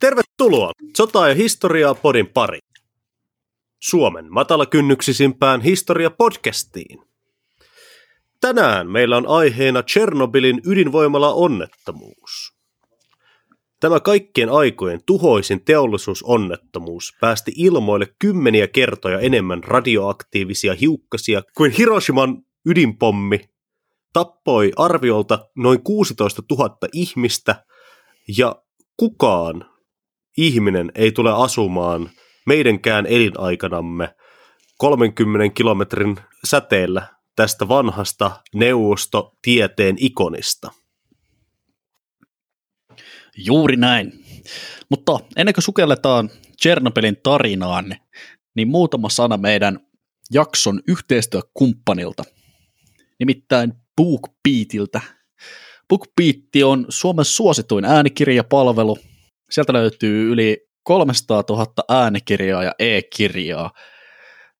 Tervetuloa Sota ja historiaa podin pari. Suomen matalakynnyksisimpään historia-podcastiin. Tänään meillä on aiheena Chernobylin ydinvoimala onnettomuus. Tämä kaikkien aikojen tuhoisin teollisuusonnettomuus päästi ilmoille kymmeniä kertoja enemmän radioaktiivisia hiukkasia kuin Hiroshiman ydinpommi, tappoi arviolta noin 16 000 ihmistä ja kukaan ihminen ei tule asumaan meidänkään elinaikanamme 30 kilometrin säteellä tästä vanhasta neuvostotieteen ikonista. Juuri näin. Mutta ennen kuin sukelletaan Chernobylin tarinaan, niin muutama sana meidän jakson yhteistyökumppanilta, nimittäin BookBeatiltä. BookBeat on Suomen suosituin äänikirjapalvelu. Sieltä löytyy yli 300 000 äänikirjaa ja e-kirjaa.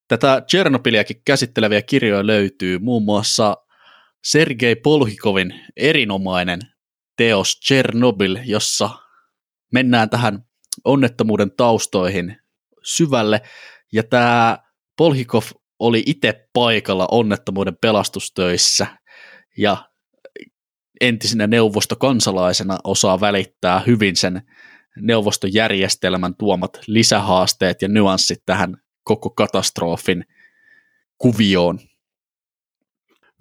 Tätä Chernobyliakin käsitteleviä kirjoja löytyy muun muassa Sergei Polhikovin erinomainen teos Chernobyl, jossa mennään tähän onnettomuuden taustoihin syvälle, ja tämä Polhikov oli itse paikalla onnettomuuden pelastustöissä, ja entisenä neuvostokansalaisena osaa välittää hyvin sen neuvostojärjestelmän tuomat lisähaasteet ja nyanssit tähän koko katastrofin kuvioon.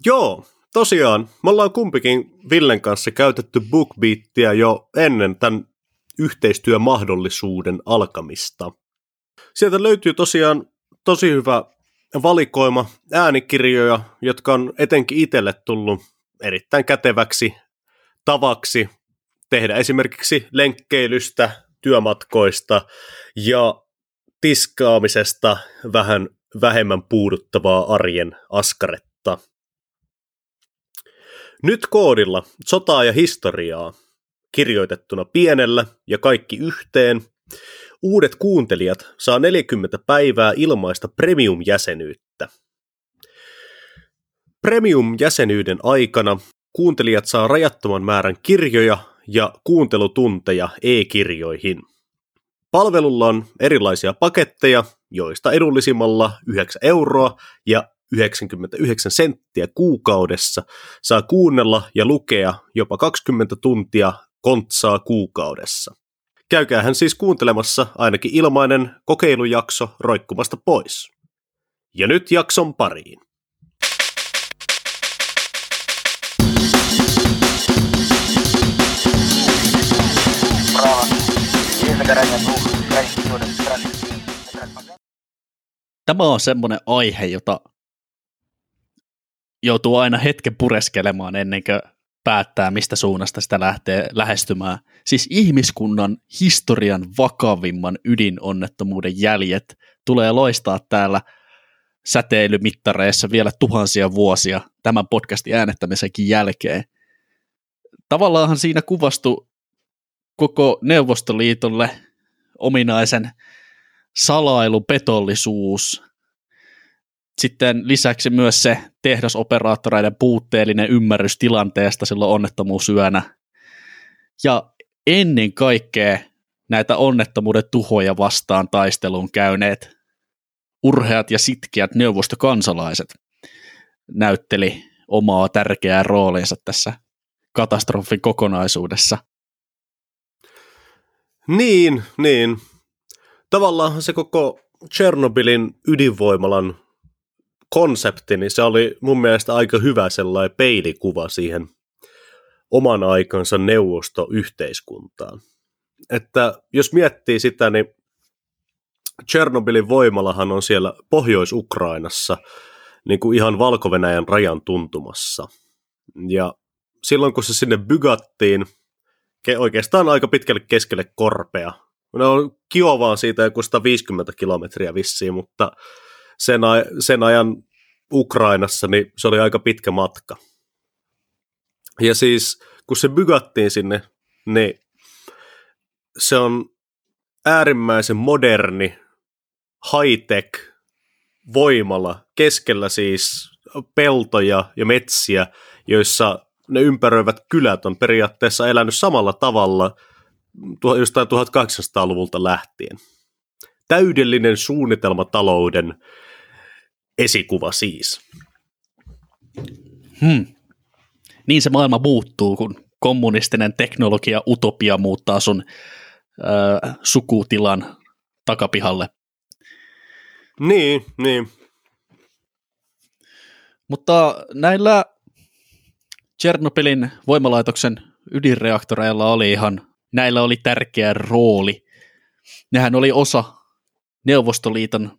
Joo, tosiaan, me ollaan kumpikin Villen kanssa käytetty BookBeatia jo ennen tämän yhteistyömahdollisuuden alkamista. Sieltä löytyy tosiaan tosi hyvä valikoima äänikirjoja, jotka on etenkin itselle tullut erittäin käteväksi tavaksi tehdä esimerkiksi lenkkeilystä, työmatkoista ja tiskaamisesta vähän vähemmän puuduttavaa arjen askaretta. Nyt koodilla sotaa ja historiaa kirjoitettuna pienellä ja kaikki yhteen. Uudet kuuntelijat saa 40 päivää ilmaista premium-jäsenyyttä. Premium-jäsenyyden aikana kuuntelijat saa rajattoman määrän kirjoja ja kuuntelutunteja e-kirjoihin. Palvelulla on erilaisia paketteja, joista edullisimmalla 9 euroa ja 99 senttiä kuukaudessa saa kuunnella ja lukea jopa 20 tuntia kontsaa kuukaudessa. Käykäähän siis kuuntelemassa ainakin ilmainen kokeilujakso roikkumasta pois. Ja nyt jakson pariin. Tämä on semmoinen aihe, jota joutuu aina hetken pureskelemaan ennen kuin päättää, mistä suunnasta sitä lähtee lähestymään. Siis ihmiskunnan historian vakavimman ydinonnettomuuden jäljet tulee loistaa täällä säteilymittareissa vielä tuhansia vuosia tämän podcastin äänettämisenkin jälkeen. Tavallaanhan siinä kuvastu koko Neuvostoliitolle ominaisen salailupetollisuus, sitten lisäksi myös se tehdasoperaattoreiden puutteellinen ymmärrys tilanteesta silloin onnettomuusyönä. Ja ennen kaikkea näitä onnettomuuden tuhoja vastaan taisteluun käyneet urheat ja sitkeät neuvostokansalaiset näytteli omaa tärkeää roolinsa tässä katastrofin kokonaisuudessa. Niin, niin. Tavallaan se koko Chernobylin ydinvoimalan konsepti, niin se oli mun mielestä aika hyvä sellainen peilikuva siihen oman aikansa neuvostoyhteiskuntaan. Että jos miettii sitä, niin Chernobylin voimalahan on siellä Pohjois-Ukrainassa niin kuin ihan valko rajan tuntumassa. Ja silloin kun se sinne bygattiin, oikeastaan aika pitkälle keskelle korpea. Ne on Kiovaan siitä joku 150 kilometriä vissiin, mutta sen, aj- sen ajan Ukrainassa, niin se oli aika pitkä matka. Ja siis, kun se bygattiin sinne, niin se on äärimmäisen moderni, high-tech voimala, keskellä siis peltoja ja metsiä, joissa ne ympäröivät kylät on periaatteessa elänyt samalla tavalla jostain 1800-luvulta lähtien. Täydellinen suunnitelma talouden esikuva siis. Hmm. Niin se maailma muuttuu, kun kommunistinen teknologia utopia muuttaa sun ö, sukutilan takapihalle. Niin, niin. Mutta näillä Chernobylin voimalaitoksen ydinreaktoreilla oli ihan, näillä oli tärkeä rooli. Nehän oli osa Neuvostoliiton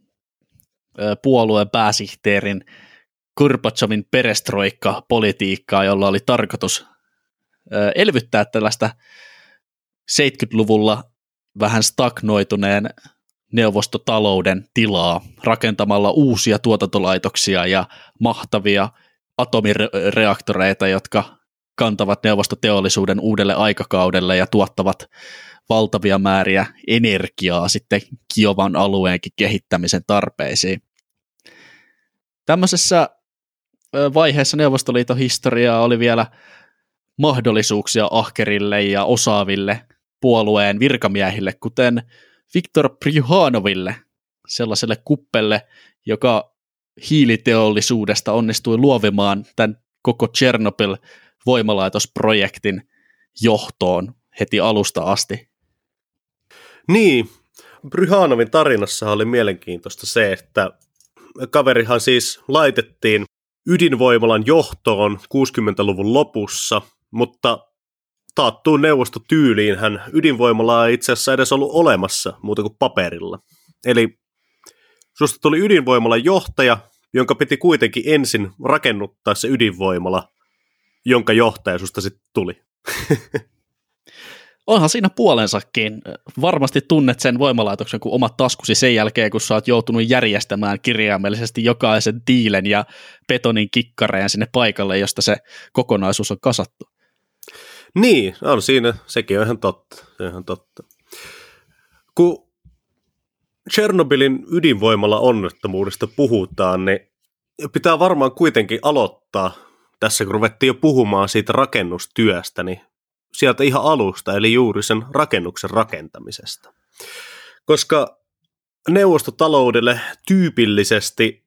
puolueen pääsihteerin Kurbachevin perestroikka-politiikkaa, jolla oli tarkoitus elvyttää tällaista 70-luvulla vähän stagnoituneen neuvostotalouden tilaa rakentamalla uusia tuotantolaitoksia ja mahtavia atomireaktoreita, jotka kantavat neuvostoteollisuuden uudelle aikakaudelle ja tuottavat valtavia määriä energiaa sitten Kiovan alueenkin kehittämisen tarpeisiin. Tämmöisessä vaiheessa Neuvostoliiton historiaa oli vielä mahdollisuuksia ahkerille ja osaaville puolueen virkamiehille, kuten Viktor Prihanoville, sellaiselle kuppelle, joka hiiliteollisuudesta onnistui luovimaan tämän koko Chernobyl-voimalaitosprojektin johtoon heti alusta asti. Niin, Bryhanovin tarinassa oli mielenkiintoista se, että kaverihan siis laitettiin ydinvoimalan johtoon 60-luvun lopussa, mutta taattuun neuvostotyyliin hän ydinvoimalaa ei itse asiassa edes ollut olemassa muuta kuin paperilla. Eli susta tuli ydinvoimalan johtaja, jonka piti kuitenkin ensin rakennuttaa se ydinvoimala, jonka johtaja susta sitten tuli. Onhan siinä puolensakin. Varmasti tunnet sen voimalaitoksen kuin omat taskusi sen jälkeen, kun sä oot joutunut järjestämään kirjaimellisesti jokaisen tiilen ja betonin kikkareen sinne paikalle, josta se kokonaisuus on kasattu. Niin, on siinä, sekin on ihan totta. Se on ihan totta. Kun Chernobylin ydinvoimalla onnettomuudesta puhutaan, niin pitää varmaan kuitenkin aloittaa, tässä kun ruvettiin jo puhumaan siitä rakennustyöstä, niin sieltä ihan alusta, eli juuri sen rakennuksen rakentamisesta. Koska neuvostotaloudelle tyypillisesti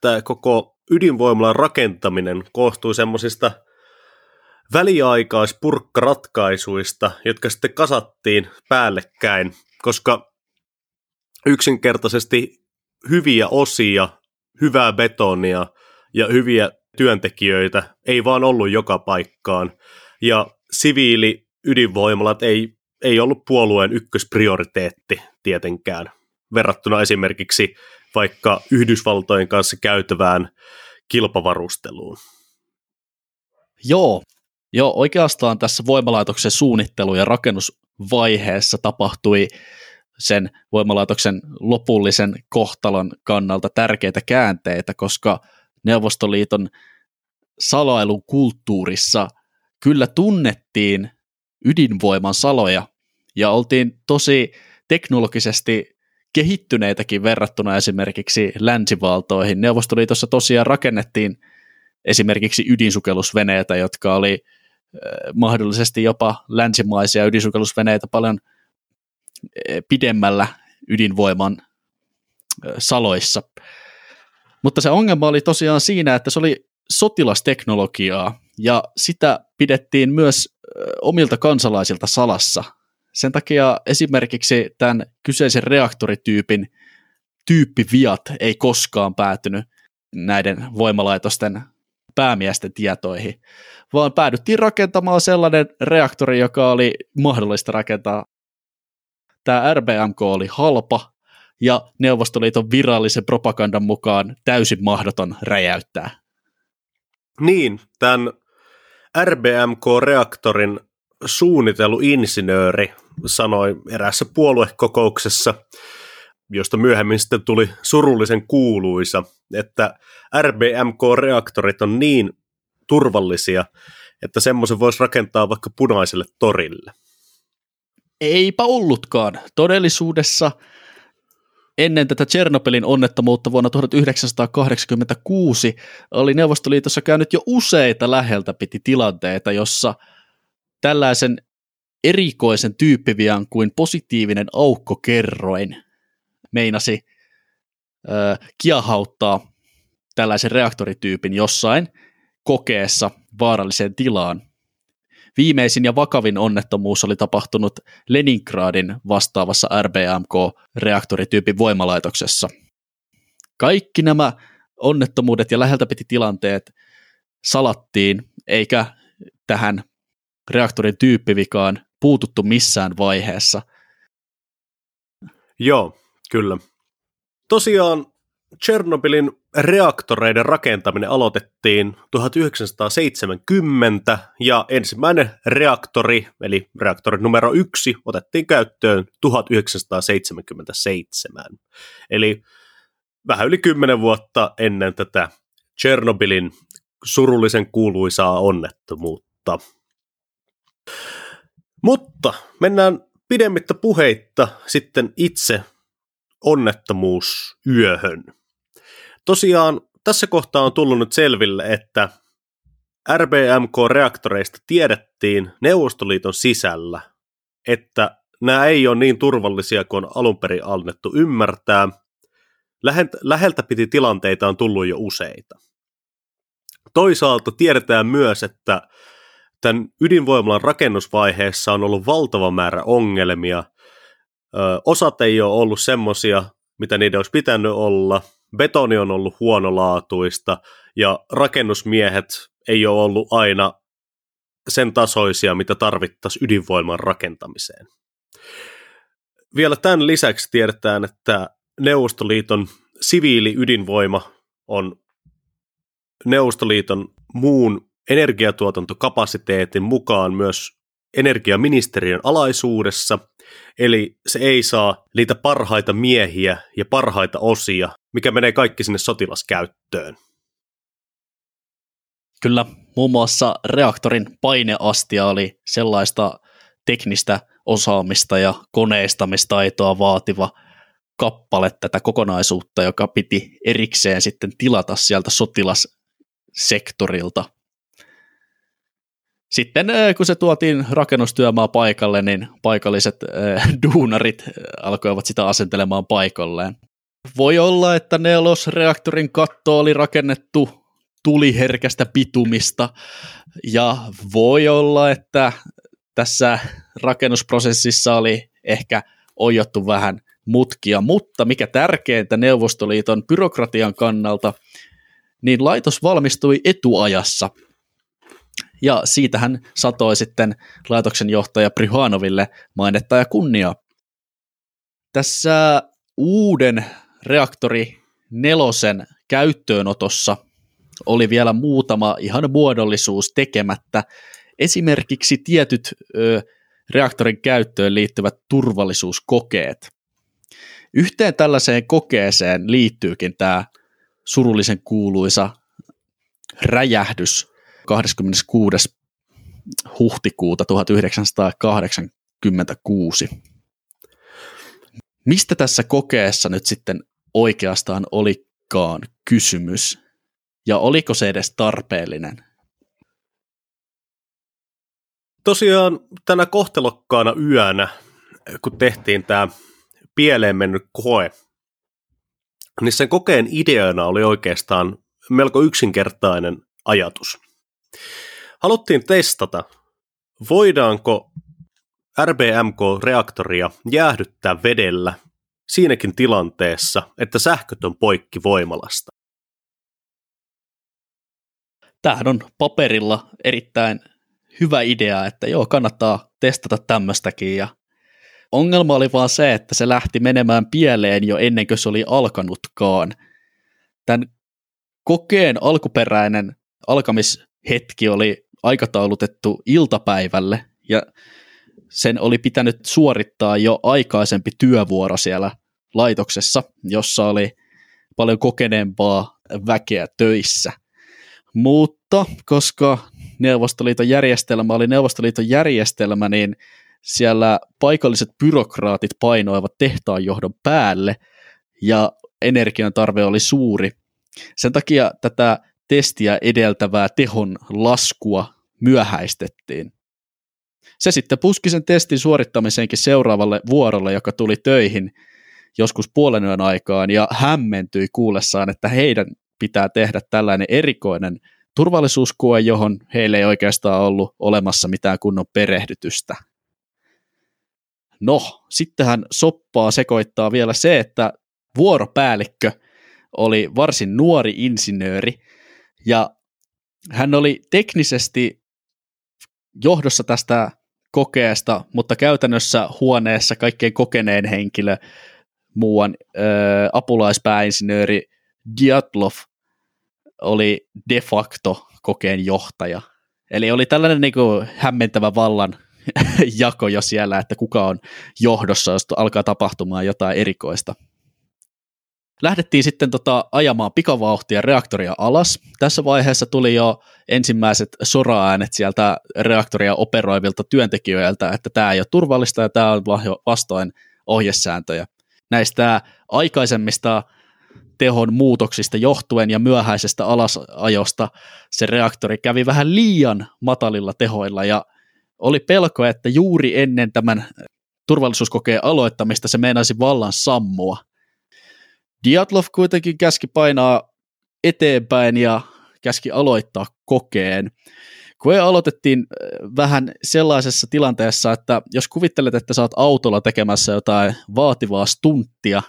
tämä koko ydinvoimalan rakentaminen koostui semmoisista väliaikaispurkkaratkaisuista, jotka sitten kasattiin päällekkäin, koska yksinkertaisesti hyviä osia, hyvää betonia ja hyviä työntekijöitä ei vaan ollut joka paikkaan. Ja siviili ydinvoimalat ei, ei ollut puolueen ykkösprioriteetti tietenkään, verrattuna esimerkiksi vaikka Yhdysvaltojen kanssa käytävään kilpavarusteluun. Joo, Joo, oikeastaan tässä voimalaitoksen suunnittelu- ja rakennusvaiheessa tapahtui sen voimalaitoksen lopullisen kohtalon kannalta tärkeitä käänteitä, koska Neuvostoliiton salailun kulttuurissa kyllä tunnettiin ydinvoiman saloja ja oltiin tosi teknologisesti kehittyneitäkin verrattuna esimerkiksi länsivaltoihin. Neuvostoliitossa tosiaan rakennettiin esimerkiksi ydinsukellusveneitä, jotka oli mahdollisesti jopa länsimaisia ydinsukellusveneitä paljon pidemmällä ydinvoiman saloissa. Mutta se ongelma oli tosiaan siinä, että se oli sotilasteknologiaa ja sitä pidettiin myös omilta kansalaisilta salassa. Sen takia esimerkiksi tämän kyseisen reaktorityypin tyyppiviat ei koskaan päätynyt näiden voimalaitosten päämiesten tietoihin, vaan päädyttiin rakentamaan sellainen reaktori, joka oli mahdollista rakentaa. Tämä RBMK oli halpa ja Neuvostoliiton virallisen propagandan mukaan täysin mahdoton räjäyttää. Niin, tämän RBMK-reaktorin suunnitelluinsinööri sanoi eräässä puoluekokouksessa, josta myöhemmin sitten tuli surullisen kuuluisa, että RBMK-reaktorit on niin turvallisia, että semmoisen voisi rakentaa vaikka punaiselle torille. Eipä ollutkaan. Todellisuudessa ennen tätä Tchernobylin onnettomuutta vuonna 1986 oli Neuvostoliitossa käynyt jo useita läheltä piti tilanteita, jossa tällaisen erikoisen tyyppivian kuin positiivinen aukkokerroin meinasi ö, kiahauttaa tällaisen reaktorityypin jossain kokeessa vaaralliseen tilaan. Viimeisin ja vakavin onnettomuus oli tapahtunut Leningradin vastaavassa RBMK-reaktorityypin voimalaitoksessa. Kaikki nämä onnettomuudet ja läheltä piti tilanteet salattiin, eikä tähän reaktorin tyyppivikaan puututtu missään vaiheessa. Joo, kyllä. Tosiaan Chernobylin reaktoreiden rakentaminen aloitettiin 1970 ja ensimmäinen reaktori, eli reaktori numero yksi, otettiin käyttöön 1977. Eli vähän yli kymmenen vuotta ennen tätä Chernobylin surullisen kuuluisaa onnettomuutta. Mutta mennään pidemmittä puheitta sitten itse onnettomuusyöhön. Tosiaan tässä kohtaa on tullut nyt selville, että RBMK-reaktoreista tiedettiin Neuvostoliiton sisällä, että nämä ei ole niin turvallisia kuin on alun perin annettu ymmärtää. Läheltä piti tilanteita on tullut jo useita. Toisaalta tiedetään myös, että tämän ydinvoimalan rakennusvaiheessa on ollut valtava määrä ongelmia. Osat ei ole ollut semmoisia, mitä niiden olisi pitänyt olla. Betoni on ollut huonolaatuista ja rakennusmiehet ei ole ollut aina sen tasoisia, mitä tarvittaisiin ydinvoiman rakentamiseen. Vielä tämän lisäksi tiedetään, että Neuvostoliiton siviili-ydinvoima on Neuvostoliiton muun energiatuotantokapasiteetin mukaan myös energiaministeriön alaisuudessa, eli se ei saa niitä parhaita miehiä ja parhaita osia, mikä menee kaikki sinne sotilaskäyttöön. Kyllä, muun muassa reaktorin paineastia oli sellaista teknistä osaamista ja koneistamistaitoa vaativa kappale tätä kokonaisuutta, joka piti erikseen sitten tilata sieltä sotilassektorilta sitten kun se tuotiin rakennustyömaa paikalle, niin paikalliset äh, duunarit alkoivat sitä asentelemaan paikalleen. Voi olla, että nelosreaktorin katto oli rakennettu tuliherkästä pitumista, ja voi olla, että tässä rakennusprosessissa oli ehkä ojottu vähän mutkia, mutta mikä tärkeintä Neuvostoliiton byrokratian kannalta, niin laitos valmistui etuajassa – ja siitähän satoi sitten laitoksen johtaja Prihanoville mainetta ja kunnia. Tässä uuden reaktori nelosen käyttöönotossa oli vielä muutama ihan muodollisuus tekemättä. Esimerkiksi tietyt ö, reaktorin käyttöön liittyvät turvallisuuskokeet. Yhteen tällaiseen kokeeseen liittyykin tämä surullisen kuuluisa räjähdys 26. huhtikuuta 1986. Mistä tässä kokeessa nyt sitten oikeastaan olikaan kysymys? Ja oliko se edes tarpeellinen? Tosiaan tänä kohtelokkaana yönä, kun tehtiin tämä pieleen mennyt koe, niin sen kokeen ideana oli oikeastaan melko yksinkertainen ajatus. Haluttiin testata, voidaanko RBMK-reaktoria jäähdyttää vedellä siinäkin tilanteessa, että sähköt on poikki voimalasta. Tämähän on paperilla erittäin hyvä idea, että joo, kannattaa testata tämmöistäkin. Ja ongelma oli vaan se, että se lähti menemään pieleen jo ennen kuin se oli alkanutkaan. Tämän kokeen alkuperäinen alkamishetki oli aikataulutettu iltapäivälle ja sen oli pitänyt suorittaa jo aikaisempi työvuoro siellä laitoksessa, jossa oli paljon kokeneempaa väkeä töissä. Mutta koska Neuvostoliiton järjestelmä oli Neuvostoliiton järjestelmä, niin siellä paikalliset byrokraatit painoivat tehtaanjohdon päälle ja energian tarve oli suuri. Sen takia tätä testiä edeltävää tehon laskua myöhäistettiin. Se sitten puski sen testin suorittamiseenkin seuraavalle vuorolle, joka tuli töihin joskus puolen yön aikaan ja hämmentyi kuullessaan, että heidän pitää tehdä tällainen erikoinen turvallisuuskoe, johon heille ei oikeastaan ollut olemassa mitään kunnon perehdytystä. No, sittenhän soppaa sekoittaa vielä se, että vuoropäällikkö oli varsin nuori insinööri ja hän oli teknisesti johdossa tästä kokeesta, mutta käytännössä huoneessa kaikkein kokeneen henkilö, muuan ö, apulaispääinsinööri Diatlov oli de facto kokeen johtaja. Eli oli tällainen niin kuin, hämmentävä vallan jako jo siellä, että kuka on johdossa, jos alkaa tapahtumaan jotain erikoista. Lähdettiin sitten tota, ajamaan pikavauhtia reaktoria alas. Tässä vaiheessa tuli jo ensimmäiset sora-äänet sieltä reaktoria operoivilta työntekijöiltä, että tämä ei ole turvallista ja tämä on vastoin ohjesääntöjä. Näistä aikaisemmista tehon muutoksista johtuen ja myöhäisestä alasajosta se reaktori kävi vähän liian matalilla tehoilla ja oli pelko, että juuri ennen tämän turvallisuuskokeen aloittamista se meinasi vallan sammua. Diatlov kuitenkin käski painaa eteenpäin ja käski aloittaa kokeen. Koe aloitettiin äh, vähän sellaisessa tilanteessa, että jos kuvittelet, että saat autolla tekemässä jotain vaativaa stunttia,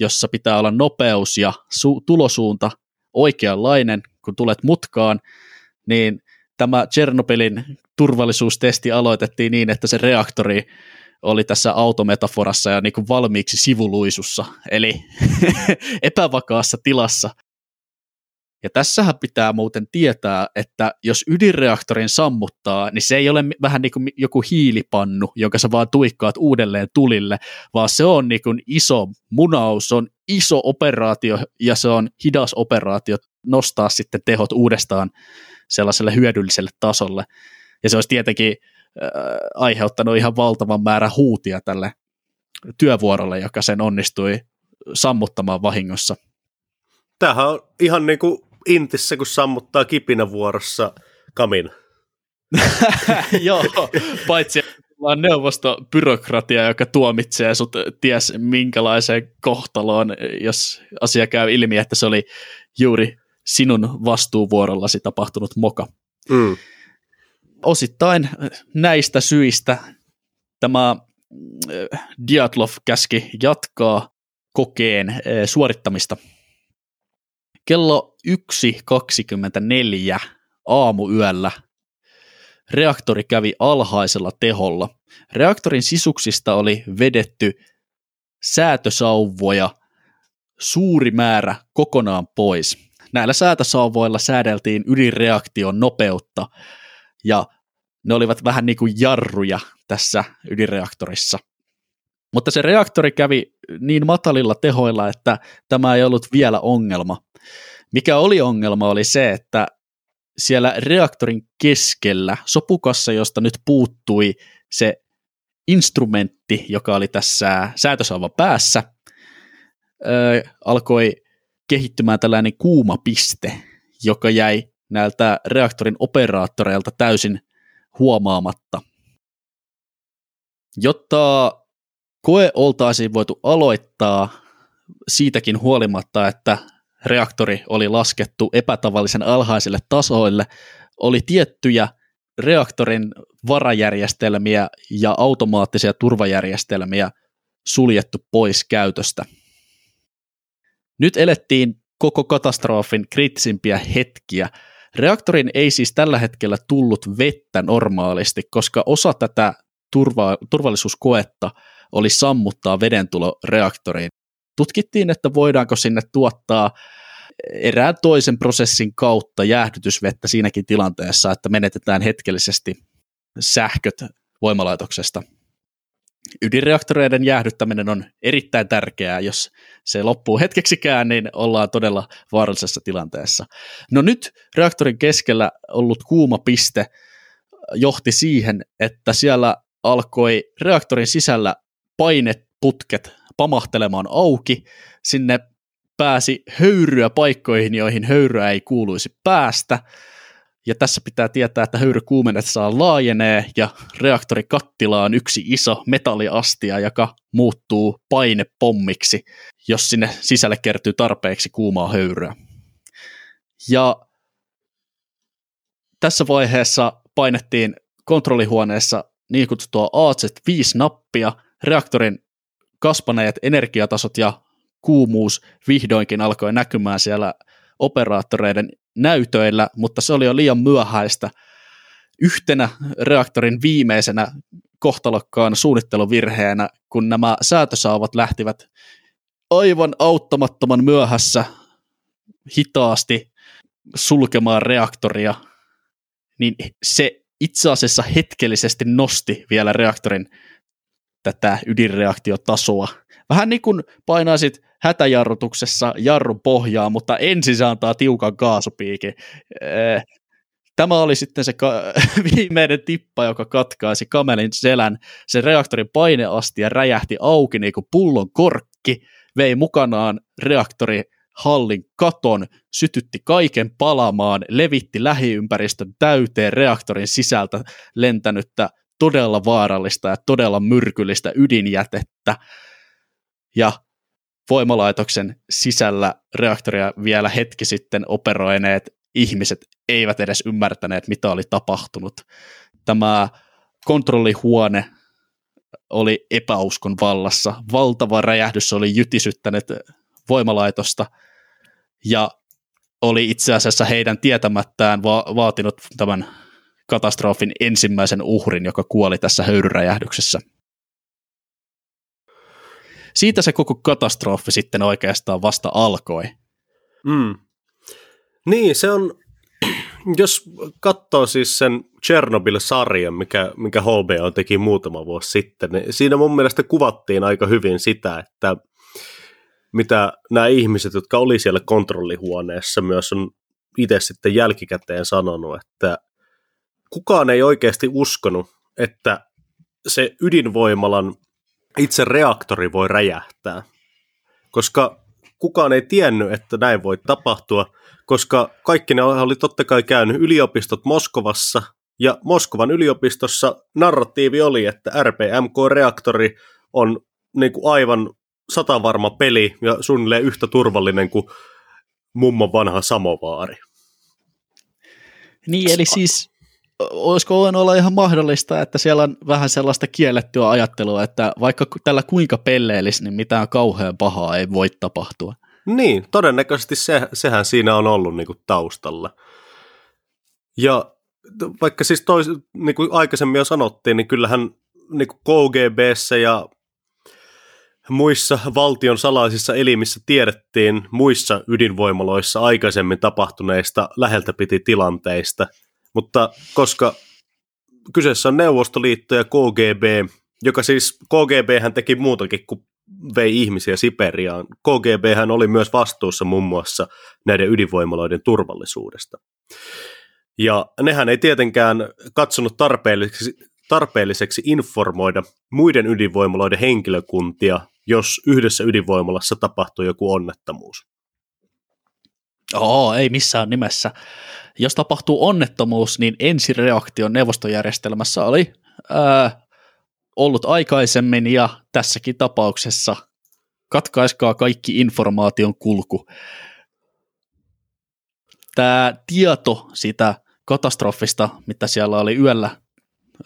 jossa pitää olla nopeus ja su- tulosuunta oikeanlainen, kun tulet mutkaan, niin tämä Chernobylin turvallisuustesti aloitettiin niin, että se reaktori oli tässä autometaforassa ja niin kuin valmiiksi sivuluisussa, eli epävakaassa tilassa. Ja tässähän pitää muuten tietää, että jos ydinreaktorin sammuttaa, niin se ei ole vähän niin kuin joku hiilipannu, jonka sä vaan tuikkaat uudelleen tulille, vaan se on niin kuin iso munaus, se on iso operaatio ja se on hidas operaatio nostaa sitten tehot uudestaan sellaiselle hyödylliselle tasolle. Ja se olisi tietenkin aiheuttanut ihan valtavan määrän huutia tälle työvuorolle, joka sen onnistui sammuttamaan vahingossa. Tämähän on ihan niin kuin Intissä, kun sammuttaa kipinä vuorossa kamin. Joo, paitsi vaan neuvostobyrokratia, joka tuomitsee sut ties minkälaiseen kohtaloon, jos asia käy ilmi, että se oli juuri sinun vastuuvuorollasi tapahtunut moka. Mm. Osittain näistä syistä tämä äh, Diatlov käski jatkaa kokeen äh, suorittamista. Kello 1.24 aamuyöllä reaktori kävi alhaisella teholla. Reaktorin sisuksista oli vedetty säätösauvoja suuri määrä kokonaan pois. Näillä säätösauvoilla säädeltiin ydinreaktion nopeutta ja ne olivat vähän niin kuin jarruja tässä ydinreaktorissa. Mutta se reaktori kävi niin matalilla tehoilla, että tämä ei ollut vielä ongelma. Mikä oli ongelma oli se, että siellä reaktorin keskellä sopukassa, josta nyt puuttui se instrumentti, joka oli tässä säätösauvan päässä, alkoi kehittymään tällainen kuuma piste, joka jäi näiltä reaktorin operaattoreilta täysin huomaamatta. Jotta koe oltaisiin voitu aloittaa siitäkin huolimatta, että reaktori oli laskettu epätavallisen alhaisille tasoille, oli tiettyjä reaktorin varajärjestelmiä ja automaattisia turvajärjestelmiä suljettu pois käytöstä. Nyt elettiin koko katastrofin kriittisimpiä hetkiä. Reaktorin ei siis tällä hetkellä tullut vettä normaalisti, koska osa tätä turva- turvallisuuskoetta oli sammuttaa vedentulo reaktoriin tutkittiin, että voidaanko sinne tuottaa erään toisen prosessin kautta jäähdytysvettä siinäkin tilanteessa, että menetetään hetkellisesti sähköt voimalaitoksesta. Ydinreaktoreiden jäähdyttäminen on erittäin tärkeää, jos se loppuu hetkeksikään, niin ollaan todella vaarallisessa tilanteessa. No nyt reaktorin keskellä ollut kuuma piste johti siihen, että siellä alkoi reaktorin sisällä paineputket pamahtelemaan auki. Sinne pääsi höyryä paikkoihin, joihin höyryä ei kuuluisi päästä. Ja tässä pitää tietää, että höyrykuumennessaan laajenee ja reaktorikattila on yksi iso metalliastia, joka muuttuu painepommiksi, jos sinne sisälle kertyy tarpeeksi kuumaa höyryä. Ja tässä vaiheessa painettiin kontrollihuoneessa niin kutsuttua AZ5-nappia, reaktorin kasvaneet energiatasot ja kuumuus vihdoinkin alkoi näkymään siellä operaattoreiden näytöillä, mutta se oli jo liian myöhäistä. Yhtenä reaktorin viimeisenä kohtalokkaan suunnitteluvirheenä, kun nämä säätösaavat lähtivät aivan auttamattoman myöhässä hitaasti sulkemaan reaktoria, niin se itse asiassa hetkellisesti nosti vielä reaktorin tätä ydinreaktiotasoa. Vähän niin kuin painaisit hätäjarrutuksessa jarrun pohjaa, mutta ensin se antaa tiukan kaasupiikin. Tämä oli sitten se ka- viimeinen tippa, joka katkaisi kamelin selän. Se reaktorin paineastia räjähti auki niin kuin pullon korkki, vei mukanaan reaktori hallin katon, sytytti kaiken palamaan, levitti lähiympäristön täyteen reaktorin sisältä lentänyttä todella vaarallista ja todella myrkyllistä ydinjätettä. Ja voimalaitoksen sisällä reaktoria vielä hetki sitten operoineet ihmiset eivät edes ymmärtäneet, mitä oli tapahtunut. Tämä kontrollihuone oli epäuskon vallassa. Valtava räjähdys oli jytisyttänyt voimalaitosta ja oli itse asiassa heidän tietämättään va- vaatinut tämän katastrofin ensimmäisen uhrin, joka kuoli tässä höyryräjähdyksessä. Siitä se koko katastrofi sitten oikeastaan vasta alkoi. Mm. Niin, se on, jos katsoo siis sen Chernobyl-sarjan, mikä, mikä HBO teki muutama vuosi sitten, niin siinä mun mielestä kuvattiin aika hyvin sitä, että mitä nämä ihmiset, jotka oli siellä kontrollihuoneessa, myös on itse sitten jälkikäteen sanonut, että kukaan ei oikeasti uskonut, että se ydinvoimalan itse reaktori voi räjähtää, koska kukaan ei tiennyt, että näin voi tapahtua, koska kaikki ne oli totta kai käynyt yliopistot Moskovassa, ja Moskovan yliopistossa narratiivi oli, että RPMK-reaktori on niin kuin aivan satavarma peli ja suunnilleen yhtä turvallinen kuin mummon vanha samovaari. Niin, eli siis olisiko voinut olla ihan mahdollista, että siellä on vähän sellaista kiellettyä ajattelua, että vaikka tällä kuinka pelleellisi, niin mitään kauhean pahaa ei voi tapahtua. Niin, todennäköisesti se, sehän siinä on ollut niin kuin taustalla. Ja vaikka siis tois, niin kuin aikaisemmin jo sanottiin, niin kyllähän niin kuin KGBssä ja muissa valtion salaisissa elimissä tiedettiin muissa ydinvoimaloissa aikaisemmin tapahtuneista läheltä piti tilanteista, mutta koska kyseessä on Neuvostoliitto ja KGB, joka siis KGB hän teki muutakin kuin vei ihmisiä Siperiaan. KGB hän oli myös vastuussa muun muassa näiden ydinvoimaloiden turvallisuudesta. Ja nehän ei tietenkään katsonut tarpeelliseksi, tarpeelliseksi informoida muiden ydinvoimaloiden henkilökuntia, jos yhdessä ydinvoimalassa tapahtuu joku onnettomuus. Oo, ei missään nimessä. Jos tapahtuu onnettomuus, niin ensireaktio neuvostojärjestelmässä oli ää, ollut aikaisemmin ja tässäkin tapauksessa katkaiskaa kaikki informaation kulku. Tämä tieto sitä katastrofista, mitä siellä oli yöllä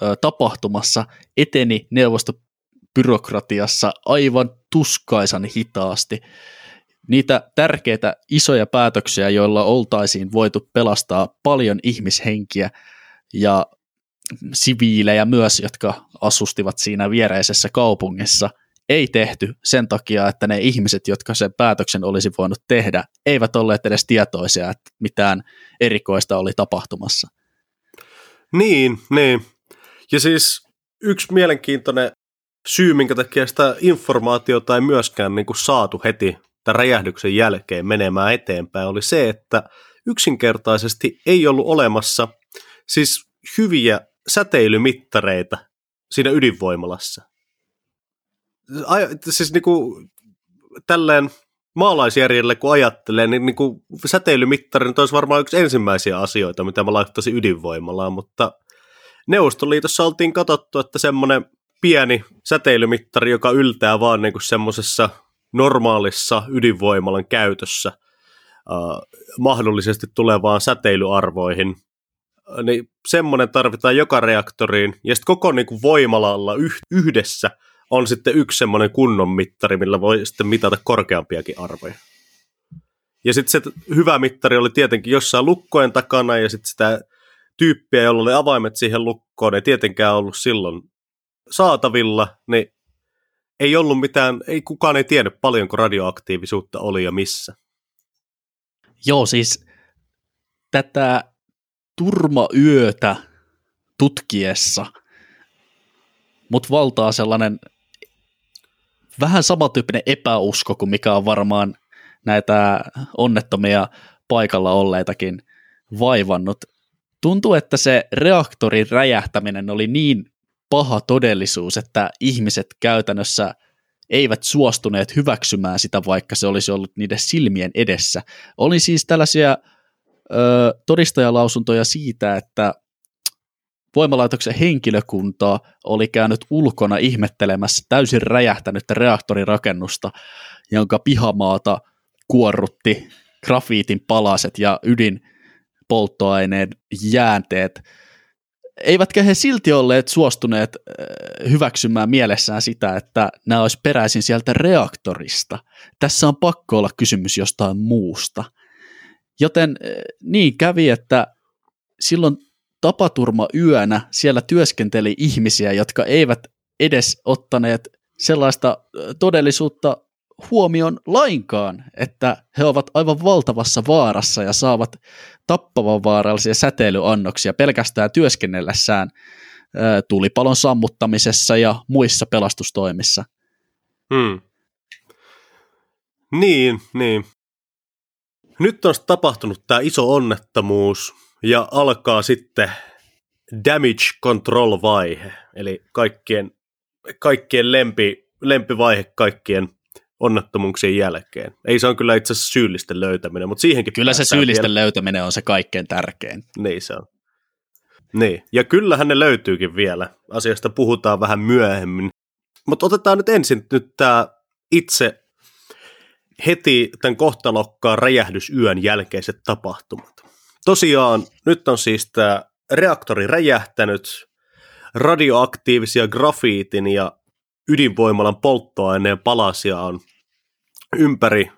ö, tapahtumassa, eteni neuvostobyrokratiassa aivan tuskaisan hitaasti. Niitä tärkeitä isoja päätöksiä, joilla oltaisiin voitu pelastaa paljon ihmishenkiä ja siviilejä myös, jotka asustivat siinä viereisessä kaupungissa, ei tehty sen takia, että ne ihmiset, jotka sen päätöksen olisi voinut tehdä, eivät olleet edes tietoisia, että mitään erikoista oli tapahtumassa. Niin, niin. Ja siis yksi mielenkiintoinen syy, minkä takia sitä informaatiota ei myöskään niin kuin saatu heti tämän räjähdyksen jälkeen menemään eteenpäin, oli se, että yksinkertaisesti ei ollut olemassa siis hyviä säteilymittareita siinä ydinvoimalassa. Ai, siis niin kuin, tälleen maalaisjärjelle kun ajattelee, niin, niin kuin säteilymittari nyt olisi varmaan yksi ensimmäisiä asioita, mitä mä laittaisin ydinvoimalaan, mutta Neuvostoliitossa oltiin katsottu, että semmoinen pieni säteilymittari, joka yltää vaan niin kuin semmoisessa normaalissa ydinvoimalan käytössä äh, mahdollisesti tulevaan säteilyarvoihin, niin semmoinen tarvitaan joka reaktoriin, ja sitten koko niin kuin voimalalla yhdessä on sitten yksi semmoinen kunnon mittari, millä voi sitten mitata korkeampiakin arvoja. Ja sitten se hyvä mittari oli tietenkin jossain lukkojen takana, ja sitten sitä tyyppiä, jolla oli avaimet siihen lukkoon, ei tietenkään ollut silloin saatavilla, niin ei ollut mitään, ei kukaan ei tiennyt paljonko radioaktiivisuutta oli ja missä. Joo, siis tätä turmayötä tutkiessa mut valtaa sellainen vähän samantyyppinen epäusko kuin mikä on varmaan näitä onnettomia paikalla olleitakin vaivannut. Tuntuu, että se reaktorin räjähtäminen oli niin paha todellisuus, että ihmiset käytännössä eivät suostuneet hyväksymään sitä, vaikka se olisi ollut niiden silmien edessä. Oli siis tällaisia ö, todistajalausuntoja siitä, että voimalaitoksen henkilökuntaa oli käynyt ulkona ihmettelemässä täysin räjähtänyttä reaktorirakennusta, jonka pihamaata kuorrutti grafiitin palaset ja ydinpolttoaineen jäänteet. Eivätkä he silti olleet suostuneet hyväksymään mielessään sitä, että nämä olisi peräisin sieltä reaktorista. Tässä on pakko olla kysymys jostain muusta. Joten niin kävi, että silloin tapaturma yönä siellä työskenteli ihmisiä, jotka eivät edes ottaneet sellaista todellisuutta huomioon lainkaan, että he ovat aivan valtavassa vaarassa ja saavat tappavan vaarallisia säteilyannoksia pelkästään työskennellessään tulipalon sammuttamisessa ja muissa pelastustoimissa. Hmm. Niin, niin. Nyt on tapahtunut tämä iso onnettomuus, ja alkaa sitten damage control vaihe, eli kaikkien, kaikkien lempi, lempivaihe kaikkien onnettomuuksien jälkeen. Ei se on kyllä itse asiassa syyllisten löytäminen, mutta siihenkin Kyllä se syyllisten vielä. löytäminen on se kaikkein tärkein. Niin se on. Niin, ja kyllähän ne löytyykin vielä. Asiasta puhutaan vähän myöhemmin. Mutta otetaan nyt ensin nyt tämä itse heti tämän kohtalokkaan räjähdysyön jälkeiset tapahtumat. Tosiaan, nyt on siis tämä reaktori räjähtänyt, radioaktiivisia grafiitin ja ydinvoimalan polttoaineen palasia on ympäri,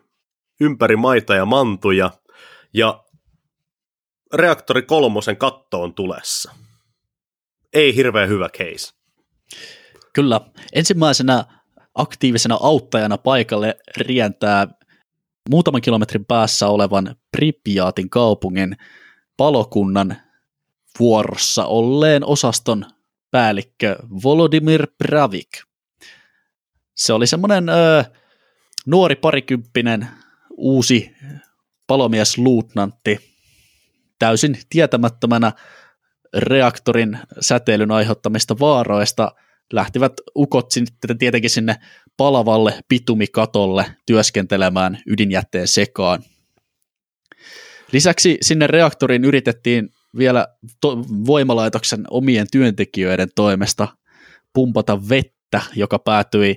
ympäri maita ja mantuja, ja reaktori kolmosen katto on tulessa. Ei hirveän hyvä case. Kyllä. Ensimmäisenä aktiivisena auttajana paikalle rientää muutaman kilometrin päässä olevan Pripyatin kaupungin palokunnan vuorossa olleen osaston päällikkö Volodymyr Pravik. Se oli semmoinen ö, nuori parikymppinen uusi palomiesluutnantti, täysin tietämättömänä reaktorin säteilyn aiheuttamista vaaroista lähtivät ukot sitten tietenkin sinne palavalle pitumikatolle työskentelemään ydinjätteen sekaan. Lisäksi sinne reaktoriin yritettiin vielä to- voimalaitoksen omien työntekijöiden toimesta pumpata vettä, joka päätyi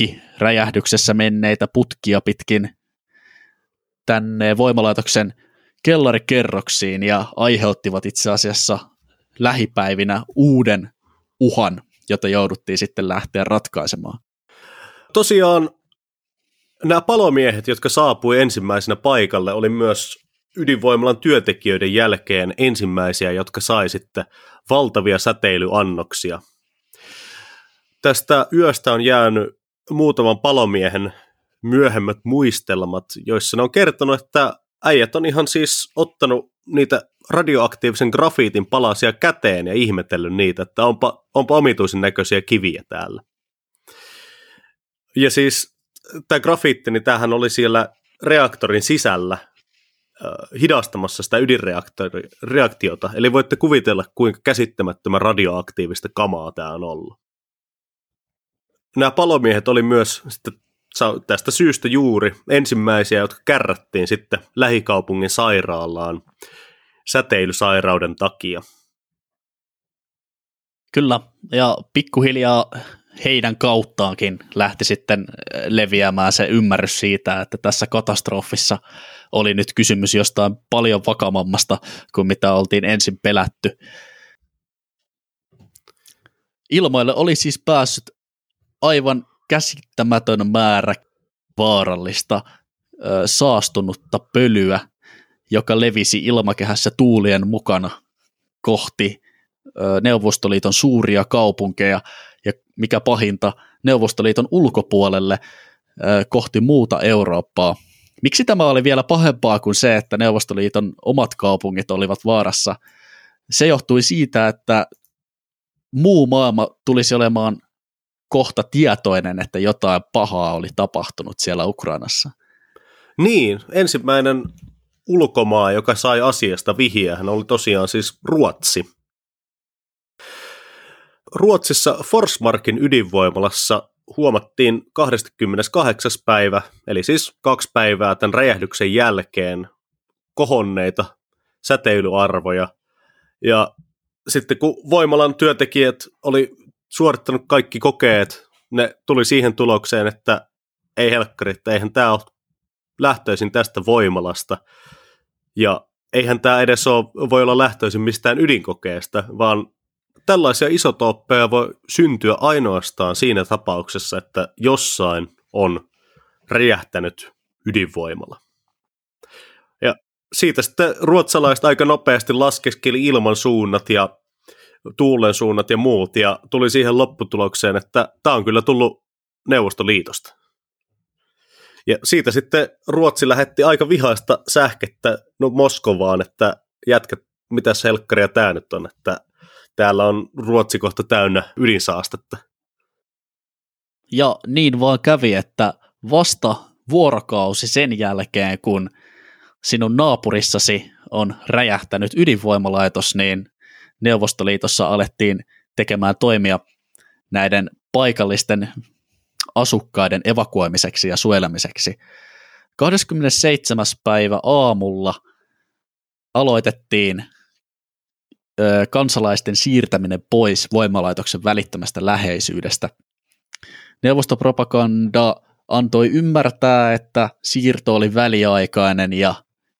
rikki räjähdyksessä menneitä putkia pitkin tänne voimalaitoksen kellarikerroksiin ja aiheuttivat itse asiassa lähipäivinä uuden uhan, jota jouduttiin sitten lähteä ratkaisemaan. Tosiaan nämä palomiehet, jotka saapui ensimmäisenä paikalle, oli myös ydinvoimalan työntekijöiden jälkeen ensimmäisiä, jotka sai sitten valtavia säteilyannoksia. Tästä yöstä on jäänyt muutaman palomiehen myöhemmät muistelmat, joissa ne on kertonut, että äijät on ihan siis ottanut niitä radioaktiivisen grafiitin palasia käteen ja ihmetellyt niitä, että onpa, onpa omituisen näköisiä kiviä täällä. Ja siis tämä grafiitti, niin tämähän oli siellä reaktorin sisällä hidastamassa sitä ydinreaktiota. Eli voitte kuvitella, kuinka käsittämättömän radioaktiivista kamaa tämä on ollut. Nämä palomiehet oli myös sitten tästä syystä juuri ensimmäisiä, jotka kärrättiin sitten lähikaupungin sairaalaan säteilysairauden takia. Kyllä, ja pikkuhiljaa heidän kauttaankin lähti sitten äh, leviämään se ymmärrys siitä, että tässä katastrofissa oli nyt kysymys jostain paljon vakavammasta kuin mitä oltiin ensin pelätty. Ilmoille oli siis päässyt aivan käsittämätön määrä vaarallista saastunutta pölyä, joka levisi ilmakehässä tuulien mukana kohti Neuvostoliiton suuria kaupunkeja ja mikä pahinta, Neuvostoliiton ulkopuolelle kohti muuta Eurooppaa. Miksi tämä oli vielä pahempaa kuin se, että Neuvostoliiton omat kaupungit olivat vaarassa? Se johtui siitä, että muu maailma tulisi olemaan kohta tietoinen, että jotain pahaa oli tapahtunut siellä Ukrainassa. Niin, ensimmäinen ulkomaa, joka sai asiasta vihjeä, hän oli tosiaan siis Ruotsi. Ruotsissa Forsmarkin ydinvoimalassa huomattiin 28. päivä, eli siis kaksi päivää tämän räjähdyksen jälkeen, kohonneita säteilyarvoja. Ja sitten kun voimalan työntekijät oli suorittanut kaikki kokeet, ne tuli siihen tulokseen, että ei helkkari, että eihän tämä ole lähtöisin tästä voimalasta. Ja eihän tämä edes ole, voi olla lähtöisin mistään ydinkokeesta, vaan tällaisia isotooppeja voi syntyä ainoastaan siinä tapauksessa, että jossain on räjähtänyt ydinvoimala. Ja siitä sitten ruotsalaiset aika nopeasti laskeskeli ilman suunnat ja tuulen suunnat ja muut, ja tuli siihen lopputulokseen, että tämä on kyllä tullut Neuvostoliitosta. Ja siitä sitten Ruotsi lähetti aika vihaista sähkettä no Moskovaan, että jätkä, mitä helkkaria tämä nyt on, että täällä on Ruotsi kohta täynnä ydinsaastetta. Ja niin vaan kävi, että vasta vuorokausi sen jälkeen, kun sinun naapurissasi on räjähtänyt ydinvoimalaitos, niin Neuvostoliitossa alettiin tekemään toimia näiden paikallisten asukkaiden evakuoimiseksi ja suojelemiseksi. 27. päivä aamulla aloitettiin kansalaisten siirtäminen pois voimalaitoksen välittömästä läheisyydestä. Neuvostopropaganda antoi ymmärtää, että siirto oli väliaikainen ja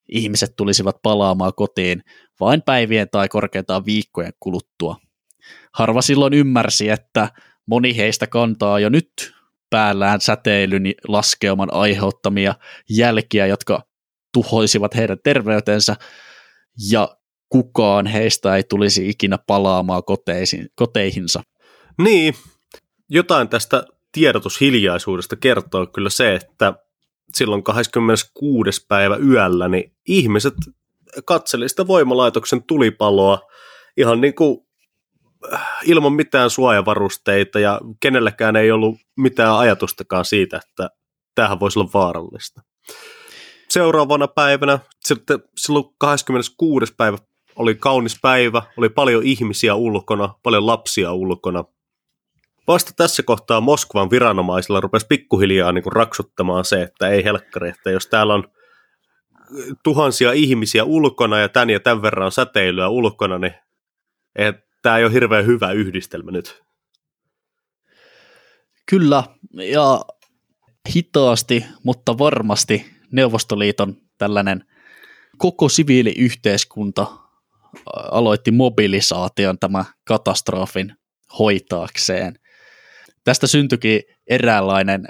ihmiset tulisivat palaamaan kotiin vain päivien tai korkeintaan viikkojen kuluttua. Harva silloin ymmärsi, että moni heistä kantaa jo nyt päällään säteilyn laskeuman aiheuttamia jälkiä, jotka tuhoisivat heidän terveytensä, ja kukaan heistä ei tulisi ikinä palaamaan koteisiin, koteihinsa. Niin, jotain tästä tiedotushiljaisuudesta kertoo kyllä se, että silloin 26. päivä yöllä, niin ihmiset katseli sitä voimalaitoksen tulipaloa ihan niin kuin äh, ilman mitään suojavarusteita ja kenelläkään ei ollut mitään ajatustakaan siitä, että tämähän voisi olla vaarallista. Seuraavana päivänä, sitten silloin 26. päivä oli kaunis päivä, oli paljon ihmisiä ulkona, paljon lapsia ulkona. Vasta tässä kohtaa Moskovan viranomaisilla rupesi pikkuhiljaa niin kuin raksuttamaan se, että ei helkkari, että jos täällä on tuhansia ihmisiä ulkona ja tän ja tämän verran säteilyä ulkona, niin tämä ei ole hirveän hyvä yhdistelmä nyt. Kyllä, ja hitaasti, mutta varmasti Neuvostoliiton tällainen koko siviiliyhteiskunta aloitti mobilisaation tämän katastrofin hoitaakseen. Tästä syntyikin eräänlainen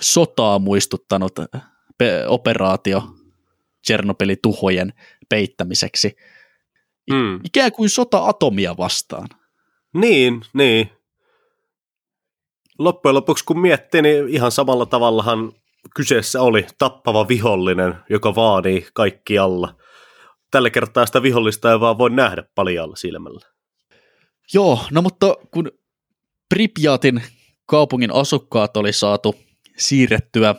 sotaa muistuttanut operaatio Tchernobylin tuhojen peittämiseksi. Mm. Ikään kuin sota atomia vastaan. Niin, niin. Loppujen lopuksi kun miettii, niin ihan samalla tavallahan kyseessä oli tappava vihollinen, joka vaadii kaikkialla. Tällä kertaa sitä vihollista ei vaan voi nähdä paljalla silmällä. Joo, no mutta kun Pripyatin kaupungin asukkaat oli saatu siirrettyä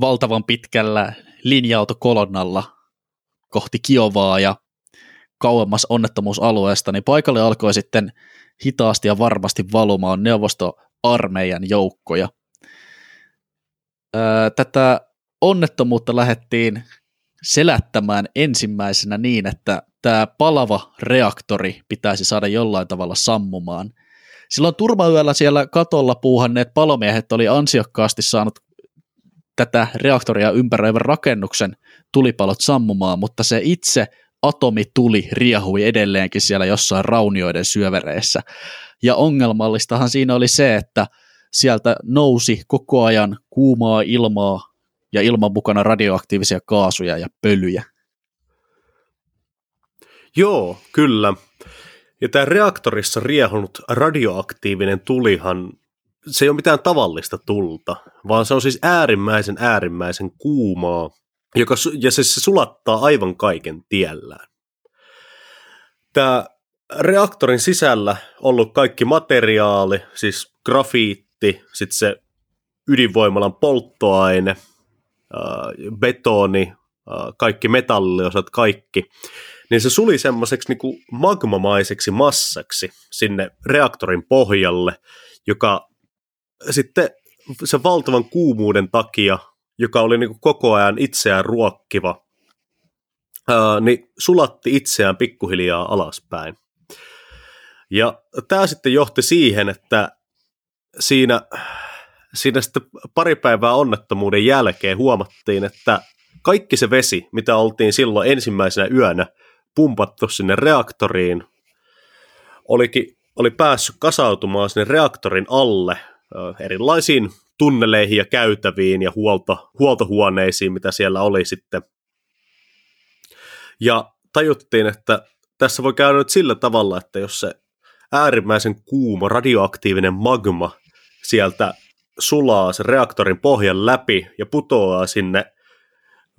valtavan pitkällä linja-autokolonnalla kohti Kiovaa ja kauemmas onnettomuusalueesta, niin paikalle alkoi sitten hitaasti ja varmasti valumaan neuvostoarmeijan joukkoja. Öö, tätä onnettomuutta lähdettiin selättämään ensimmäisenä niin, että tämä palava reaktori pitäisi saada jollain tavalla sammumaan. Silloin turmayöllä siellä katolla puuhanneet palomiehet oli ansiokkaasti saanut tätä reaktoria ympäröivän rakennuksen tulipalot sammumaan, mutta se itse atomituli riehui edelleenkin siellä jossain raunioiden syövereissä. Ja ongelmallistahan siinä oli se, että sieltä nousi koko ajan kuumaa ilmaa ja ilman mukana radioaktiivisia kaasuja ja pölyjä. Joo, kyllä. Ja tämä reaktorissa riehunut radioaktiivinen tulihan, se ei ole mitään tavallista tulta, vaan se on siis äärimmäisen äärimmäisen kuumaa, joka, ja se, se sulattaa aivan kaiken tiellään. Tämä reaktorin sisällä ollut kaikki materiaali, siis grafiitti, sitten se ydinvoimalan polttoaine, betoni, kaikki metalliosat, kaikki, niin se suli semmoiseksi niin magmamaiseksi massaksi sinne reaktorin pohjalle, joka sitten sen valtavan kuumuuden takia, joka oli niin koko ajan itseään ruokkiva, ää, niin sulatti itseään pikkuhiljaa alaspäin. Ja tämä sitten johti siihen, että siinä, siinä sitten pari päivää onnettomuuden jälkeen huomattiin, että kaikki se vesi, mitä oltiin silloin ensimmäisenä yönä pumpattu sinne reaktoriin, olikin, oli päässyt kasautumaan sinne reaktorin alle erilaisiin tunneleihin ja käytäviin ja huolto, huoltohuoneisiin, mitä siellä oli sitten. Ja tajuttiin, että tässä voi käydä nyt sillä tavalla, että jos se äärimmäisen kuuma radioaktiivinen magma sieltä sulaa sen reaktorin pohjan läpi ja putoaa sinne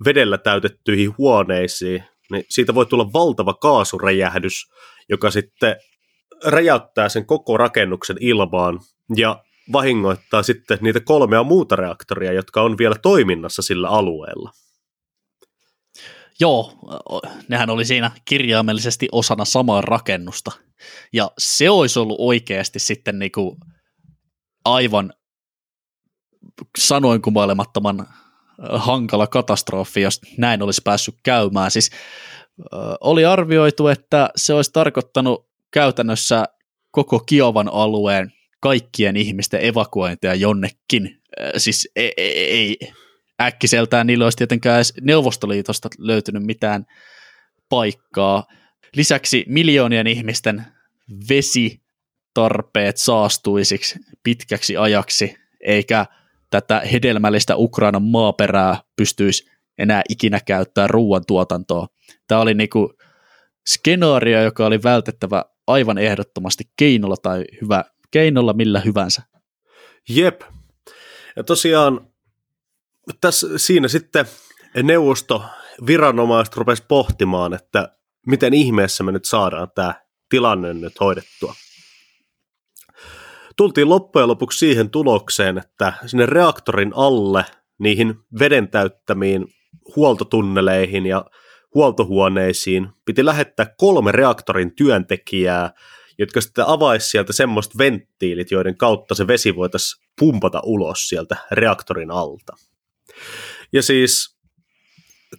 vedellä täytettyihin huoneisiin, niin siitä voi tulla valtava kaasuräjähdys, joka sitten räjäyttää sen koko rakennuksen ilmaan ja vahingoittaa sitten niitä kolmea muuta reaktoria, jotka on vielä toiminnassa sillä alueella. Joo, nehän oli siinä kirjaimellisesti osana samaa rakennusta. Ja se olisi ollut oikeasti sitten niinku aivan sanoin kumailemattoman hankala katastrofi, jos näin olisi päässyt käymään. Siis oli arvioitu, että se olisi tarkoittanut käytännössä koko Kiovan alueen kaikkien ihmisten evakuointia jonnekin. Siis ei, ei, ei äkkiseltään niillä olisi tietenkään edes Neuvostoliitosta löytynyt mitään paikkaa. Lisäksi miljoonien ihmisten vesitarpeet saastuisiksi pitkäksi ajaksi, eikä tätä hedelmällistä Ukrainan maaperää pystyisi enää ikinä käyttää ruoantuotantoa. Tämä oli niinku skenaario, joka oli vältettävä aivan ehdottomasti keinolla tai hyvä keinolla millä hyvänsä. Jep. Ja tosiaan tässä, siinä sitten neuvosto viranomaiset rupesi pohtimaan, että miten ihmeessä me nyt saadaan tämä tilanne nyt hoidettua tultiin loppujen lopuksi siihen tulokseen, että sinne reaktorin alle niihin veden täyttämiin huoltotunneleihin ja huoltohuoneisiin piti lähettää kolme reaktorin työntekijää, jotka sitten avaisi sieltä semmoista venttiilit, joiden kautta se vesi voitaisiin pumpata ulos sieltä reaktorin alta. Ja siis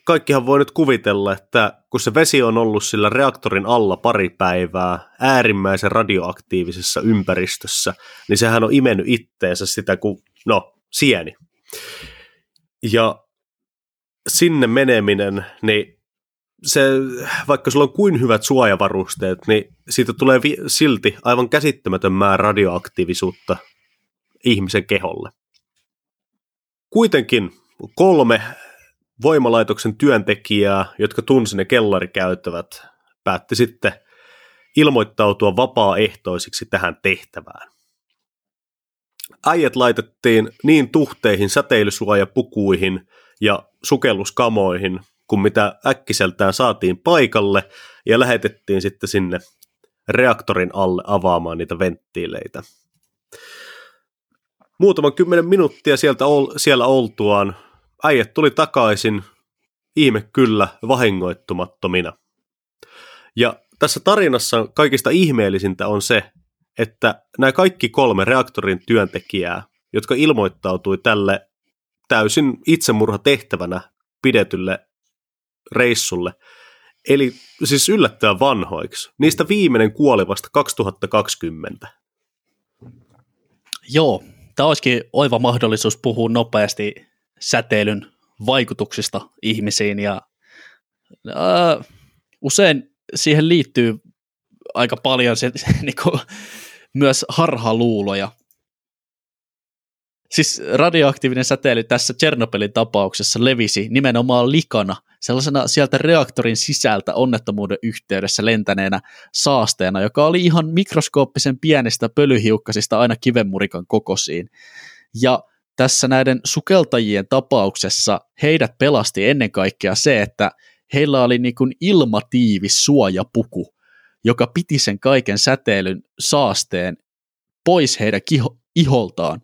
kaikkihan voi nyt kuvitella, että kun se vesi on ollut sillä reaktorin alla pari päivää äärimmäisen radioaktiivisessa ympäristössä, niin sehän on imennyt itteensä sitä kuin, no, sieni. Ja sinne meneminen, niin se, vaikka sulla on kuin hyvät suojavarusteet, niin siitä tulee vi- silti aivan käsittämätön määrä radioaktiivisuutta ihmisen keholle. Kuitenkin kolme voimalaitoksen työntekijää, jotka tunsi ne kellarikäyttävät, päätti sitten ilmoittautua vapaaehtoisiksi tähän tehtävään. Äijät laitettiin niin tuhteihin, säteilysuojapukuihin ja sukelluskamoihin, kuin mitä äkkiseltään saatiin paikalle, ja lähetettiin sitten sinne reaktorin alle avaamaan niitä venttiileitä. Muutaman kymmenen minuuttia sieltä siellä oltuaan äijät tuli takaisin, ihme kyllä, vahingoittumattomina. Ja tässä tarinassa kaikista ihmeellisintä on se, että nämä kaikki kolme reaktorin työntekijää, jotka ilmoittautui tälle täysin itsemurha tehtävänä pidetylle reissulle. Eli siis yllättävän vanhoiksi. Niistä viimeinen kuoli vasta 2020. Joo, tämä olisikin oiva mahdollisuus puhua nopeasti säteilyn vaikutuksista ihmisiin ja äh, usein siihen liittyy aika paljon se, niin kuin, myös harhaluuloja. Siis radioaktiivinen säteily tässä Chernobylin tapauksessa levisi nimenomaan likana, sellaisena sieltä reaktorin sisältä onnettomuuden yhteydessä lentäneenä saasteena, joka oli ihan mikroskooppisen pienestä pölyhiukkasista aina kivenmurikan kokosiin. Ja tässä näiden sukeltajien tapauksessa heidät pelasti ennen kaikkea se, että heillä oli niin kuin ilmatiivis suojapuku, joka piti sen kaiken säteilyn saasteen pois heidän kiho- iholtaan.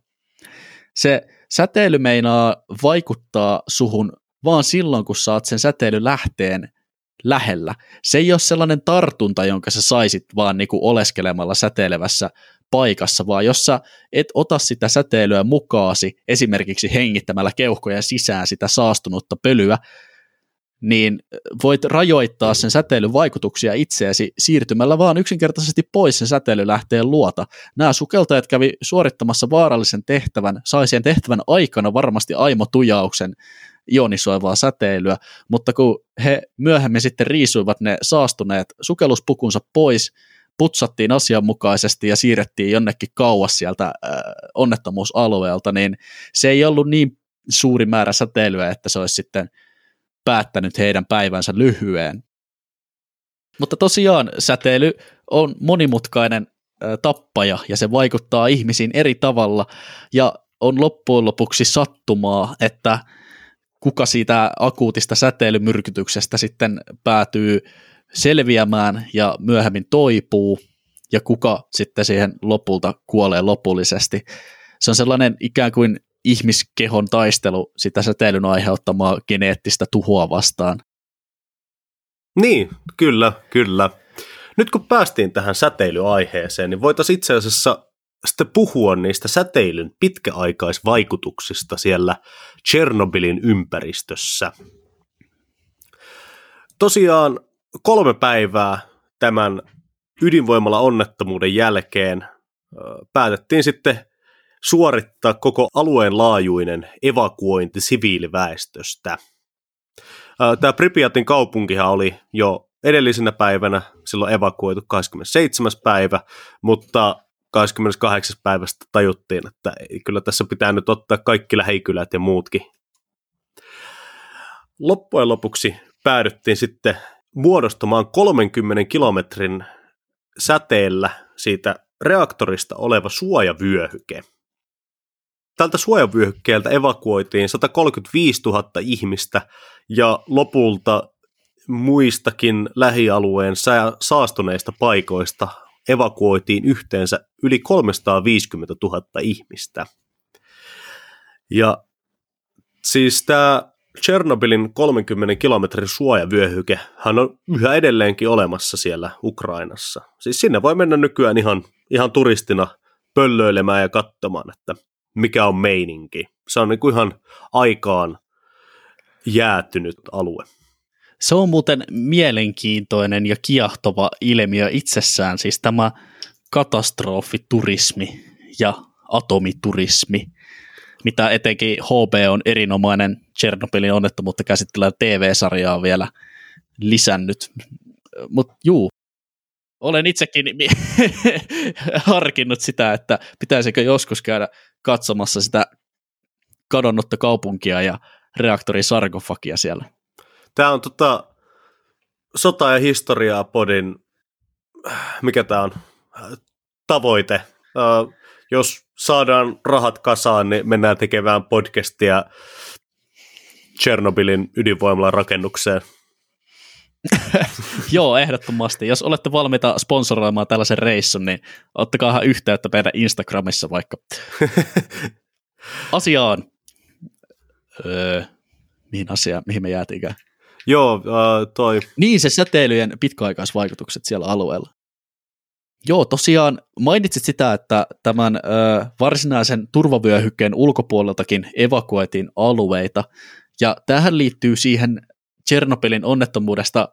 Se säteily meinaa vaikuttaa suhun vaan silloin, kun saat sen säteilylähteen lähellä. Se ei ole sellainen tartunta, jonka sä saisit vaan niinku oleskelemalla säteilevässä paikassa, vaan jos sä et ota sitä säteilyä mukaasi, esimerkiksi hengittämällä keuhkoja sisään sitä saastunutta pölyä, niin voit rajoittaa sen säteilyn vaikutuksia itseäsi siirtymällä vaan yksinkertaisesti pois sen säteilylähteen luota. Nämä sukeltajat kävi suorittamassa vaarallisen tehtävän, sai sen tehtävän aikana varmasti aimotujauksen ionisoivaa säteilyä, mutta kun he myöhemmin sitten riisuivat ne saastuneet sukelluspukunsa pois, putsattiin asianmukaisesti ja siirrettiin jonnekin kauas sieltä äh, onnettomuusalueelta, niin se ei ollut niin suuri määrä säteilyä, että se olisi sitten päättänyt heidän päivänsä lyhyen. Mutta tosiaan säteily on monimutkainen äh, tappaja ja se vaikuttaa ihmisiin eri tavalla ja on loppujen lopuksi sattumaa, että kuka siitä akuutista säteilymyrkytyksestä sitten päätyy selviämään ja myöhemmin toipuu, ja kuka sitten siihen lopulta kuolee lopullisesti. Se on sellainen ikään kuin ihmiskehon taistelu sitä säteilyn aiheuttamaa geneettistä tuhoa vastaan. Niin, kyllä, kyllä. Nyt kun päästiin tähän säteilyaiheeseen, niin voitaisiin itse asiassa sitten puhua niistä säteilyn pitkäaikaisvaikutuksista siellä Chernobylin ympäristössä. Tosiaan kolme päivää tämän ydinvoimalla onnettomuuden jälkeen päätettiin sitten suorittaa koko alueen laajuinen evakuointi siviiliväestöstä. Tämä Pripyatin kaupunkihan oli jo edellisenä päivänä silloin evakuoitu 27. päivä, mutta 28. päivästä tajuttiin, että kyllä tässä pitää nyt ottaa kaikki lähikylät ja muutkin. Loppujen lopuksi päädyttiin sitten muodostamaan 30 kilometrin säteellä siitä reaktorista oleva suojavyöhyke. Tältä suojavyöhykkeeltä evakuoitiin 135 000 ihmistä ja lopulta muistakin lähialueen saastuneista paikoista evakuoitiin yhteensä yli 350 000 ihmistä. Ja siis tämä Chernobylin 30 kilometrin suojavyöhyke hän on yhä edelleenkin olemassa siellä Ukrainassa. Siis sinne voi mennä nykyään ihan, ihan turistina pöllöilemään ja katsomaan, että mikä on meininki. Se on niin kuin ihan aikaan jäätynyt alue. Se on muuten mielenkiintoinen ja kiehtova ilmiö itsessään, siis tämä katastrofiturismi ja atomiturismi, mitä etenkin HB on erinomainen Chernobylin onnettomuutta käsittelevä TV-sarjaa vielä lisännyt. Mutta juu, olen itsekin harkinnut sitä, että pitäisikö joskus käydä katsomassa sitä kadonnutta kaupunkia ja reaktorin sarkofagia siellä. Tämä on tota, sota- ja historiaa podin, mikä tämä on, tavoite. Jos saadaan rahat kasaan, niin mennään tekemään podcastia Chernobylin ydinvoimalan rakennukseen. Joo, ehdottomasti. Jos olette valmiita sponsoroimaan tällaisen reissun, niin ottakaa yhteyttä meidän Instagramissa vaikka. Asiaan. Öö, mihin asia, mihin me jäätiinkään? Joo, uh, toi. Niin, se säteilyjen pitkäaikaisvaikutukset siellä alueella. Joo, tosiaan mainitsit sitä, että tämän ö, varsinaisen turvavyöhykkeen ulkopuoleltakin evakuoitiin alueita, ja tähän liittyy siihen Tchernobylin onnettomuudesta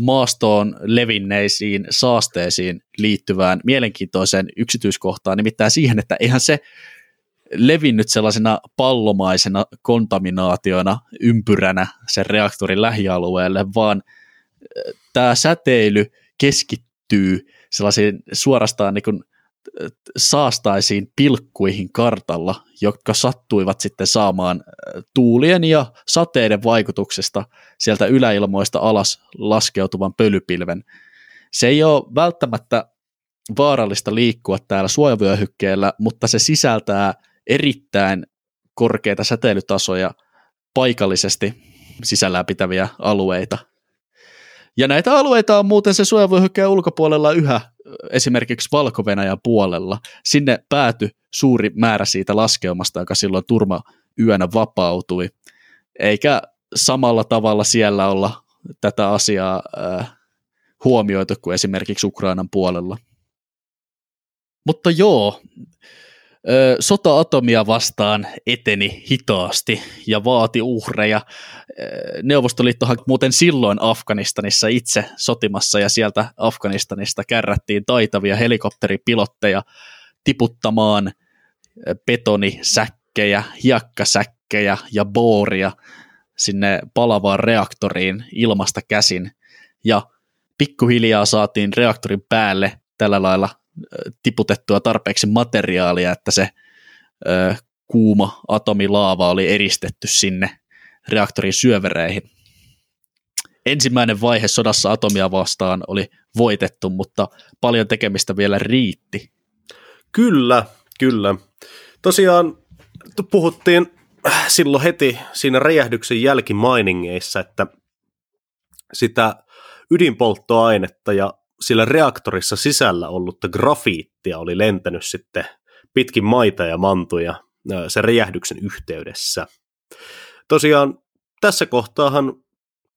maastoon levinneisiin saasteisiin liittyvään mielenkiintoiseen yksityiskohtaan, nimittäin siihen, että eihän se levinnyt sellaisena pallomaisena kontaminaationa ympyränä sen reaktorin lähialueelle, vaan tämä säteily keskittyy sellaisiin suorastaan niin kuin saastaisiin pilkkuihin kartalla, jotka sattuivat sitten saamaan tuulien ja sateiden vaikutuksesta sieltä yläilmoista alas laskeutuvan pölypilven. Se ei ole välttämättä vaarallista liikkua täällä suojavyöhykkeellä, mutta se sisältää erittäin korkeita säteilytasoja paikallisesti sisällään pitäviä alueita. Ja näitä alueita on muuten se suojavyöhykkeen ulkopuolella yhä esimerkiksi valko puolella. Sinne päätyi suuri määrä siitä laskeumasta, joka silloin turma yönä vapautui. Eikä samalla tavalla siellä olla tätä asiaa äh, huomioitu kuin esimerkiksi Ukrainan puolella. Mutta joo, sota atomia vastaan eteni hitaasti ja vaati uhreja. Neuvostoliittohan muuten silloin Afganistanissa itse sotimassa ja sieltä Afganistanista kärrättiin taitavia helikopteripilotteja tiputtamaan betonisäkkejä, hiekkasäkkejä ja booria sinne palavaan reaktoriin ilmasta käsin. Ja pikkuhiljaa saatiin reaktorin päälle tällä lailla tiputettua tarpeeksi materiaalia, että se ö, kuuma atomilaava oli eristetty sinne reaktorin syövereihin. Ensimmäinen vaihe sodassa atomia vastaan oli voitettu, mutta paljon tekemistä vielä riitti. Kyllä, kyllä. Tosiaan puhuttiin silloin heti siinä räjähdyksen jälkimainingeissa, että sitä ydinpolttoainetta ja sillä reaktorissa sisällä ollutta grafiittia oli lentänyt sitten pitkin maita ja mantuja sen räjähdyksen yhteydessä. Tosiaan tässä kohtaahan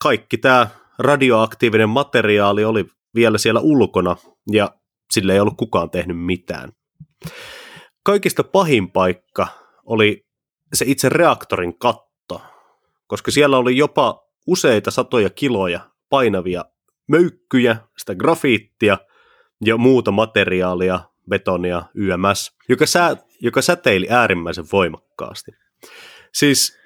kaikki tämä radioaktiivinen materiaali oli vielä siellä ulkona ja sille ei ollut kukaan tehnyt mitään. Kaikista pahin paikka oli se itse reaktorin katto, koska siellä oli jopa useita satoja kiloja painavia möykkyjä, sitä grafiittia ja muuta materiaalia, betonia, YMS, joka, sä, joka säteili äärimmäisen voimakkaasti. Siis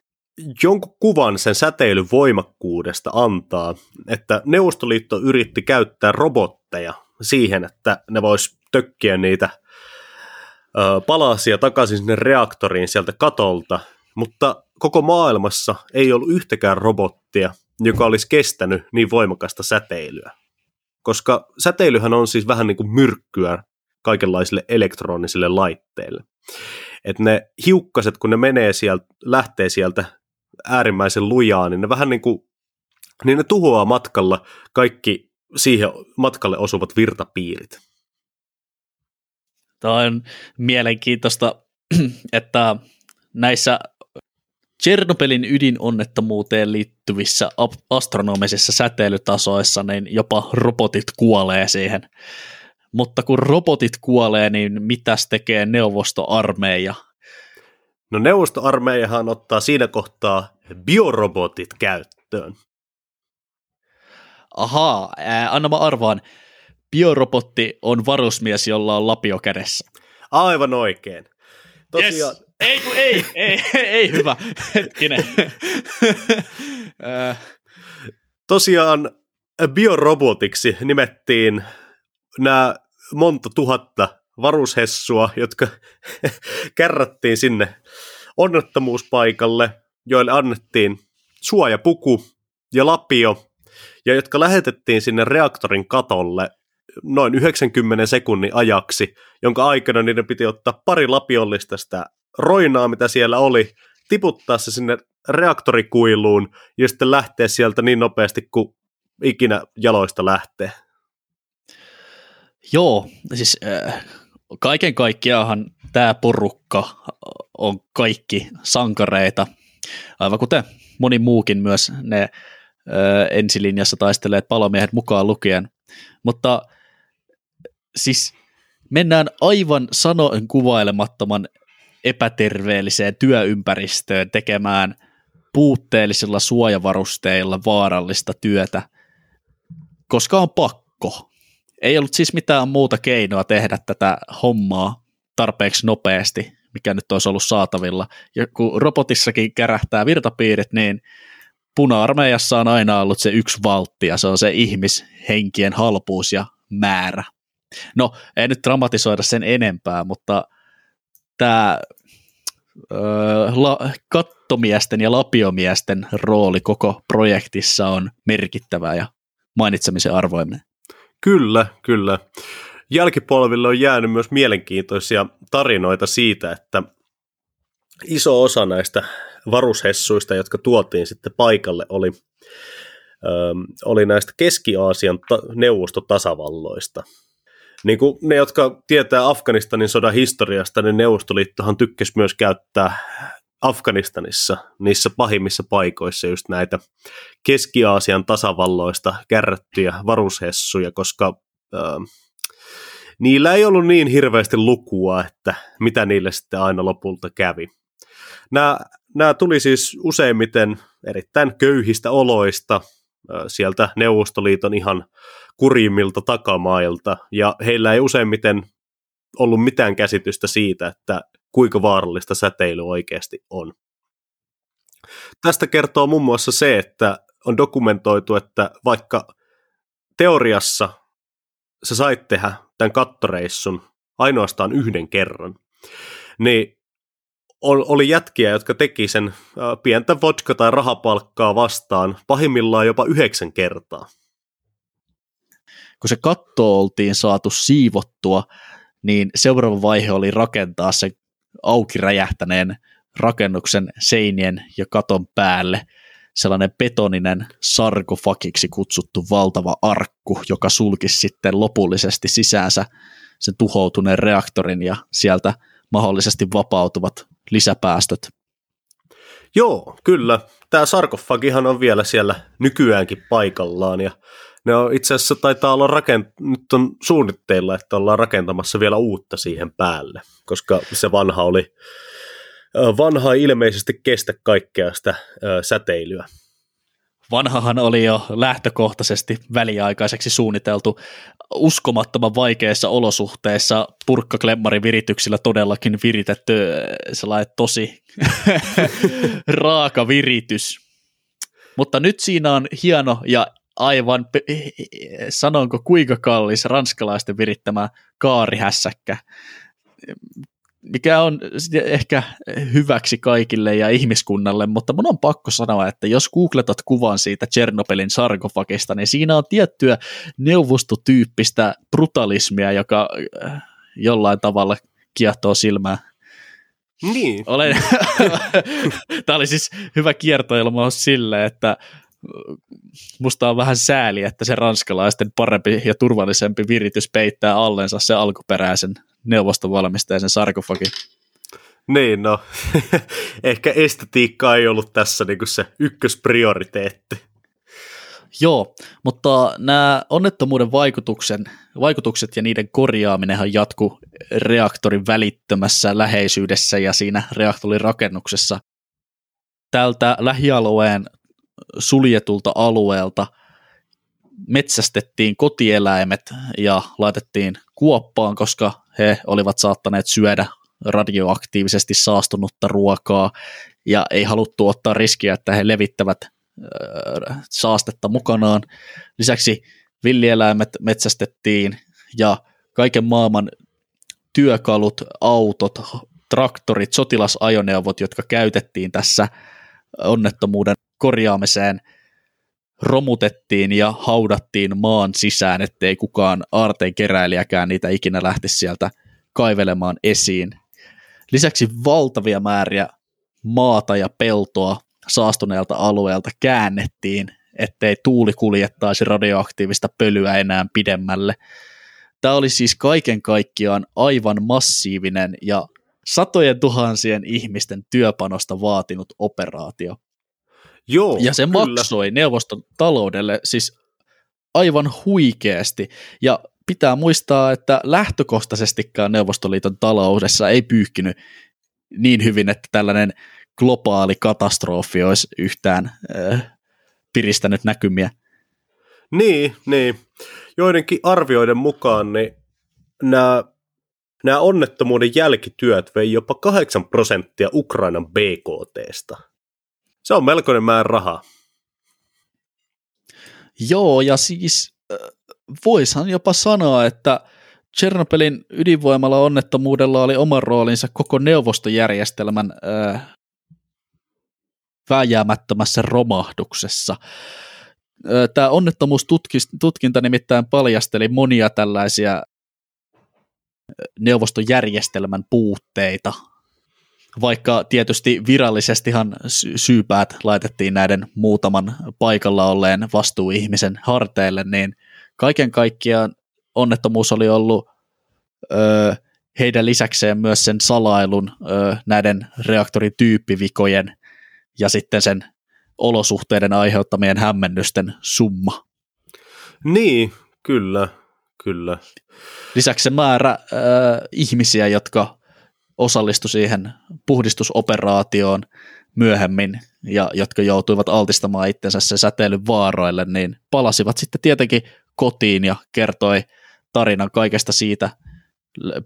jonkun kuvan sen säteilyn voimakkuudesta antaa, että Neuvostoliitto yritti käyttää robotteja siihen, että ne vois tökkiä niitä ö, palasia takaisin sinne reaktoriin sieltä katolta, mutta koko maailmassa ei ollut yhtäkään robottia, joka olisi kestänyt niin voimakasta säteilyä. Koska säteilyhän on siis vähän niin kuin myrkkyä kaikenlaisille elektronisille laitteille. Et ne hiukkaset, kun ne menee sieltä, lähtee sieltä äärimmäisen lujaa, niin ne vähän niin kuin, niin ne tuhoaa matkalla kaikki siihen matkalle osuvat virtapiirit. Tämä on mielenkiintoista, että näissä Tchernobylin ydinonnettomuuteen liittyvissä astronomisissa säteilytasoissa, niin jopa robotit kuolee siihen. Mutta kun robotit kuolee, niin mitäs tekee neuvostoarmeija? No neuvostoarmeijahan ottaa siinä kohtaa biorobotit käyttöön. Ahaa, ää, anna mä arvaan. Biorobotti on varusmies, jolla on lapio kädessä. Aivan oikein. Tosiaan, yes. Ei, kun ei, ei, ei hyvä. Hetkinen. Tosiaan biorobotiksi nimettiin nämä monta tuhatta varushessua, jotka kärrättiin sinne onnettomuuspaikalle, joille annettiin suojapuku ja lapio, ja jotka lähetettiin sinne reaktorin katolle noin 90 sekunnin ajaksi, jonka aikana niiden piti ottaa pari lapiollista sitä roinaa, mitä siellä oli, tiputtaa se sinne reaktorikuiluun ja sitten lähteä sieltä niin nopeasti kuin ikinä jaloista lähtee. Joo, siis äh, kaiken kaikkiaanhan tämä porukka on kaikki sankareita, aivan kuten moni muukin myös ne äh, ensilinjassa taisteleet palomiehet mukaan lukien. Mutta siis mennään aivan sanoen kuvailemattoman epäterveelliseen työympäristöön tekemään puutteellisilla suojavarusteilla vaarallista työtä, koska on pakko. Ei ollut siis mitään muuta keinoa tehdä tätä hommaa tarpeeksi nopeasti, mikä nyt olisi ollut saatavilla. Ja kun robotissakin kärähtää virtapiirit, niin puna-armeijassa on aina ollut se yksi valtti, ja se on se ihmishenkien halpuus ja määrä. No, ei nyt dramatisoida sen enempää, mutta tämä la, kattomiesten ja lapiomiesten rooli koko projektissa on merkittävä ja mainitsemisen arvoinen. Kyllä, kyllä. Jälkipolville on jäänyt myös mielenkiintoisia tarinoita siitä, että iso osa näistä varushessuista, jotka tuotiin sitten paikalle, oli, ö, oli näistä Keski-Aasian ta- neuvostotasavalloista. Niin kuin ne, jotka tietää Afganistanin sodan historiasta, niin Neuvostoliittohan tykkäsi myös käyttää Afganistanissa, niissä pahimmissa paikoissa just näitä Keski-Aasian tasavalloista kärrättyjä varushessuja, koska ö, niillä ei ollut niin hirveästi lukua, että mitä niille sitten aina lopulta kävi. Nämä, nämä tuli siis useimmiten erittäin köyhistä oloista, sieltä Neuvostoliiton ihan kurjimmilta takamailta, ja heillä ei useimmiten ollut mitään käsitystä siitä, että kuinka vaarallista säteily oikeasti on. Tästä kertoo muun muassa se, että on dokumentoitu, että vaikka teoriassa sä sait tehdä tämän kattoreissun ainoastaan yhden kerran, niin oli jätkiä, jotka teki sen pientä vodka- tai rahapalkkaa vastaan pahimmillaan jopa yhdeksän kertaa. Kun se katto oltiin saatu siivottua, niin seuraava vaihe oli rakentaa se auki räjähtäneen rakennuksen seinien ja katon päälle sellainen betoninen sarkofagiksi kutsuttu valtava arkku, joka sulkisi sitten lopullisesti sisäänsä sen tuhoutuneen reaktorin ja sieltä mahdollisesti vapautuvat lisäpäästöt. Joo, kyllä. Tämä sarkofagihan on vielä siellä nykyäänkin paikallaan ja ne on itse asiassa taitaa olla rakent- nyt on suunnitteilla, että ollaan rakentamassa vielä uutta siihen päälle, koska se vanha oli, vanha ilmeisesti kestä kaikkea sitä säteilyä. Vanhahan oli jo lähtökohtaisesti väliaikaiseksi suunniteltu uskomattoman vaikeissa olosuhteissa purkkaklemmarin virityksillä todellakin viritetty sellainen tosi raaka viritys. Mutta nyt siinä on hieno ja aivan, sanonko kuinka kallis ranskalaisten virittämä kaarihässäkkä, mikä on ehkä hyväksi kaikille ja ihmiskunnalle, mutta mun on pakko sanoa, että jos googletat kuvan siitä Chernobylin sarkofagista, niin siinä on tiettyä neuvostotyyppistä brutalismia, joka äh, jollain tavalla kiehtoo silmää. Niin. Olen, Tämä oli siis hyvä kiertoilmaus sille, että musta on vähän sääli, että se ranskalaisten parempi ja turvallisempi viritys peittää allensa se alkuperäisen neuvostovalmisteisen sarkofagin. Niin, no ehkä estetiikka ei ollut tässä niinku se ykkösprioriteetti. Joo, mutta nämä onnettomuuden vaikutuksen, vaikutukset ja niiden korjaaminenhan jatku reaktorin välittömässä läheisyydessä ja siinä reaktorin rakennuksessa. Tältä lähialueen suljetulta alueelta metsästettiin kotieläimet ja laitettiin kuoppaan, koska he olivat saattaneet syödä radioaktiivisesti saastunutta ruokaa ja ei haluttu ottaa riskiä, että he levittävät saastetta mukanaan. Lisäksi villieläimet metsästettiin ja kaiken maailman työkalut, autot, traktorit, sotilasajoneuvot, jotka käytettiin tässä onnettomuuden korjaamiseen romutettiin ja haudattiin maan sisään, ettei kukaan aarteen keräilijäkään niitä ikinä lähtisi sieltä kaivelemaan esiin. Lisäksi valtavia määriä maata ja peltoa saastuneelta alueelta käännettiin, ettei tuuli kuljettaisi radioaktiivista pölyä enää pidemmälle. Tämä oli siis kaiken kaikkiaan aivan massiivinen ja satojen tuhansien ihmisten työpanosta vaatinut operaatio. Joo, ja se kyllä. maksoi neuvoston taloudelle siis aivan huikeasti. Ja pitää muistaa, että lähtökohtaisestikaan Neuvostoliiton taloudessa ei pyyhkinyt niin hyvin, että tällainen globaali katastrofi olisi yhtään äh, piristänyt näkymiä. Niin, niin. Joidenkin arvioiden mukaan niin nämä, nämä onnettomuuden jälkityöt vei jopa 8 prosenttia Ukrainan BKTstä. Se on melkoinen määrä rahaa. Joo, ja siis voishan jopa sanoa, että Chernobylin ydinvoimalla onnettomuudella oli oma roolinsa koko neuvostojärjestelmän äh, vääjäämättömässä romahduksessa. Tämä onnettomuustutkinta nimittäin paljasteli monia tällaisia neuvostojärjestelmän puutteita, vaikka tietysti virallisestihan syypäät laitettiin näiden muutaman paikalla olleen vastuuihmisen harteille, niin kaiken kaikkiaan onnettomuus oli ollut ö, heidän lisäkseen myös sen salailun ö, näiden reaktorityyppivikojen ja sitten sen olosuhteiden aiheuttamien hämmennysten summa. Niin, kyllä, kyllä. Lisäksi se määrä äh, ihmisiä, jotka osallistu siihen puhdistusoperaatioon myöhemmin ja jotka joutuivat altistamaan itsensä se säteilyn vaaroille, niin palasivat sitten tietenkin kotiin ja kertoi tarinan kaikesta siitä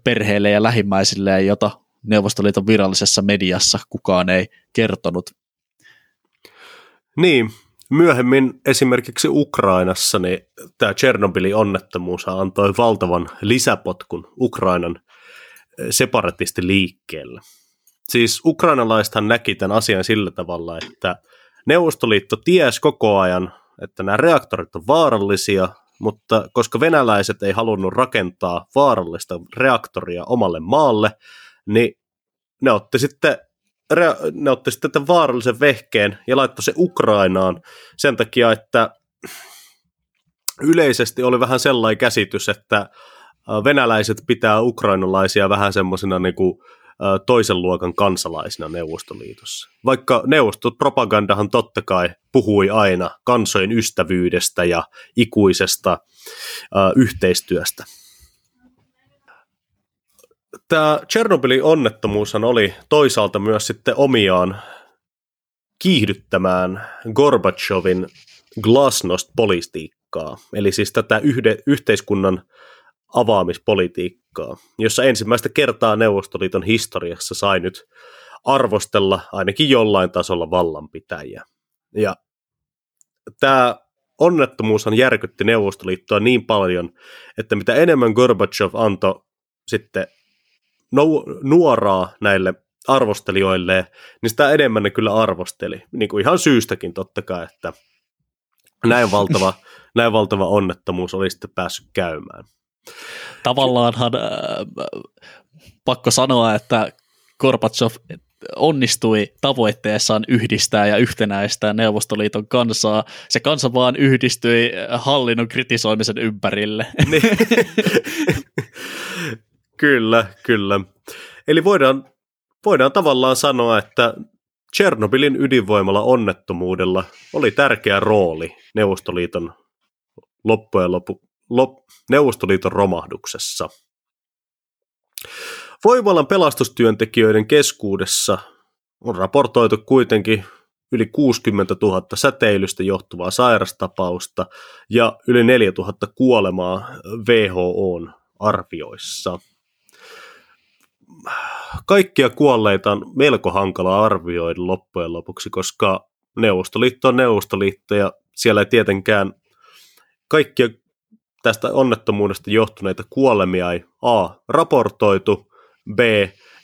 perheille ja lähimmäisille, jota Neuvostoliiton virallisessa mediassa kukaan ei kertonut. Niin, myöhemmin esimerkiksi Ukrainassa niin tämä Chernobylin onnettomuus antoi valtavan lisäpotkun Ukrainan separatisti liikkeelle. Siis ukrainalaisethan näki tämän asian sillä tavalla, että Neuvostoliitto ties koko ajan, että nämä reaktorit on vaarallisia, mutta koska venäläiset ei halunnut rakentaa vaarallista reaktoria omalle maalle, niin ne otti sitten ne otti sitten tämän vaarallisen vehkeen ja laittoi se Ukrainaan sen takia, että yleisesti oli vähän sellainen käsitys, että venäläiset pitää ukrainalaisia vähän semmoisena niin kuin toisen luokan kansalaisina Neuvostoliitossa. Vaikka neuvostopropagandahan totta kai puhui aina kansojen ystävyydestä ja ikuisesta yhteistyöstä tämä Chernobylin onnettomuushan oli toisaalta myös sitten omiaan kiihdyttämään Gorbachevin glasnost-politiikkaa, eli siis tätä yhde, yhteiskunnan avaamispolitiikkaa, jossa ensimmäistä kertaa Neuvostoliiton historiassa sai nyt arvostella ainakin jollain tasolla vallanpitäjiä. Ja tämä onnettomuushan järkytti Neuvostoliittoa niin paljon, että mitä enemmän Gorbachev antoi sitten nuoraa näille arvostelijoille, niin sitä enemmän ne kyllä arvosteli. Niin kuin ihan syystäkin totta kai, että näin valtava, näin valtava onnettomuus oli sitten päässyt käymään. Tavallaanhan äh, pakko sanoa, että Gorbachev onnistui tavoitteessaan yhdistää ja yhtenäistää Neuvostoliiton kansaa. Se kansa vaan yhdistyi hallinnon kritisoimisen ympärille. Niin. Kyllä, kyllä. Eli voidaan, voidaan tavallaan sanoa, että Chernobylin ydinvoimalla onnettomuudella oli tärkeä rooli Neuvostoliiton loppujen lopu, lop, Neuvostoliiton romahduksessa. Voimalan pelastustyöntekijöiden keskuudessa on raportoitu kuitenkin yli 60 000 säteilystä johtuvaa sairastapausta ja yli 4 000 kuolemaa WHOn arvioissa kaikkia kuolleita on melko hankala arvioida loppujen lopuksi, koska Neuvostoliitto on Neuvostoliitto ja siellä ei tietenkään kaikkia tästä onnettomuudesta johtuneita kuolemia ei A. raportoitu, B.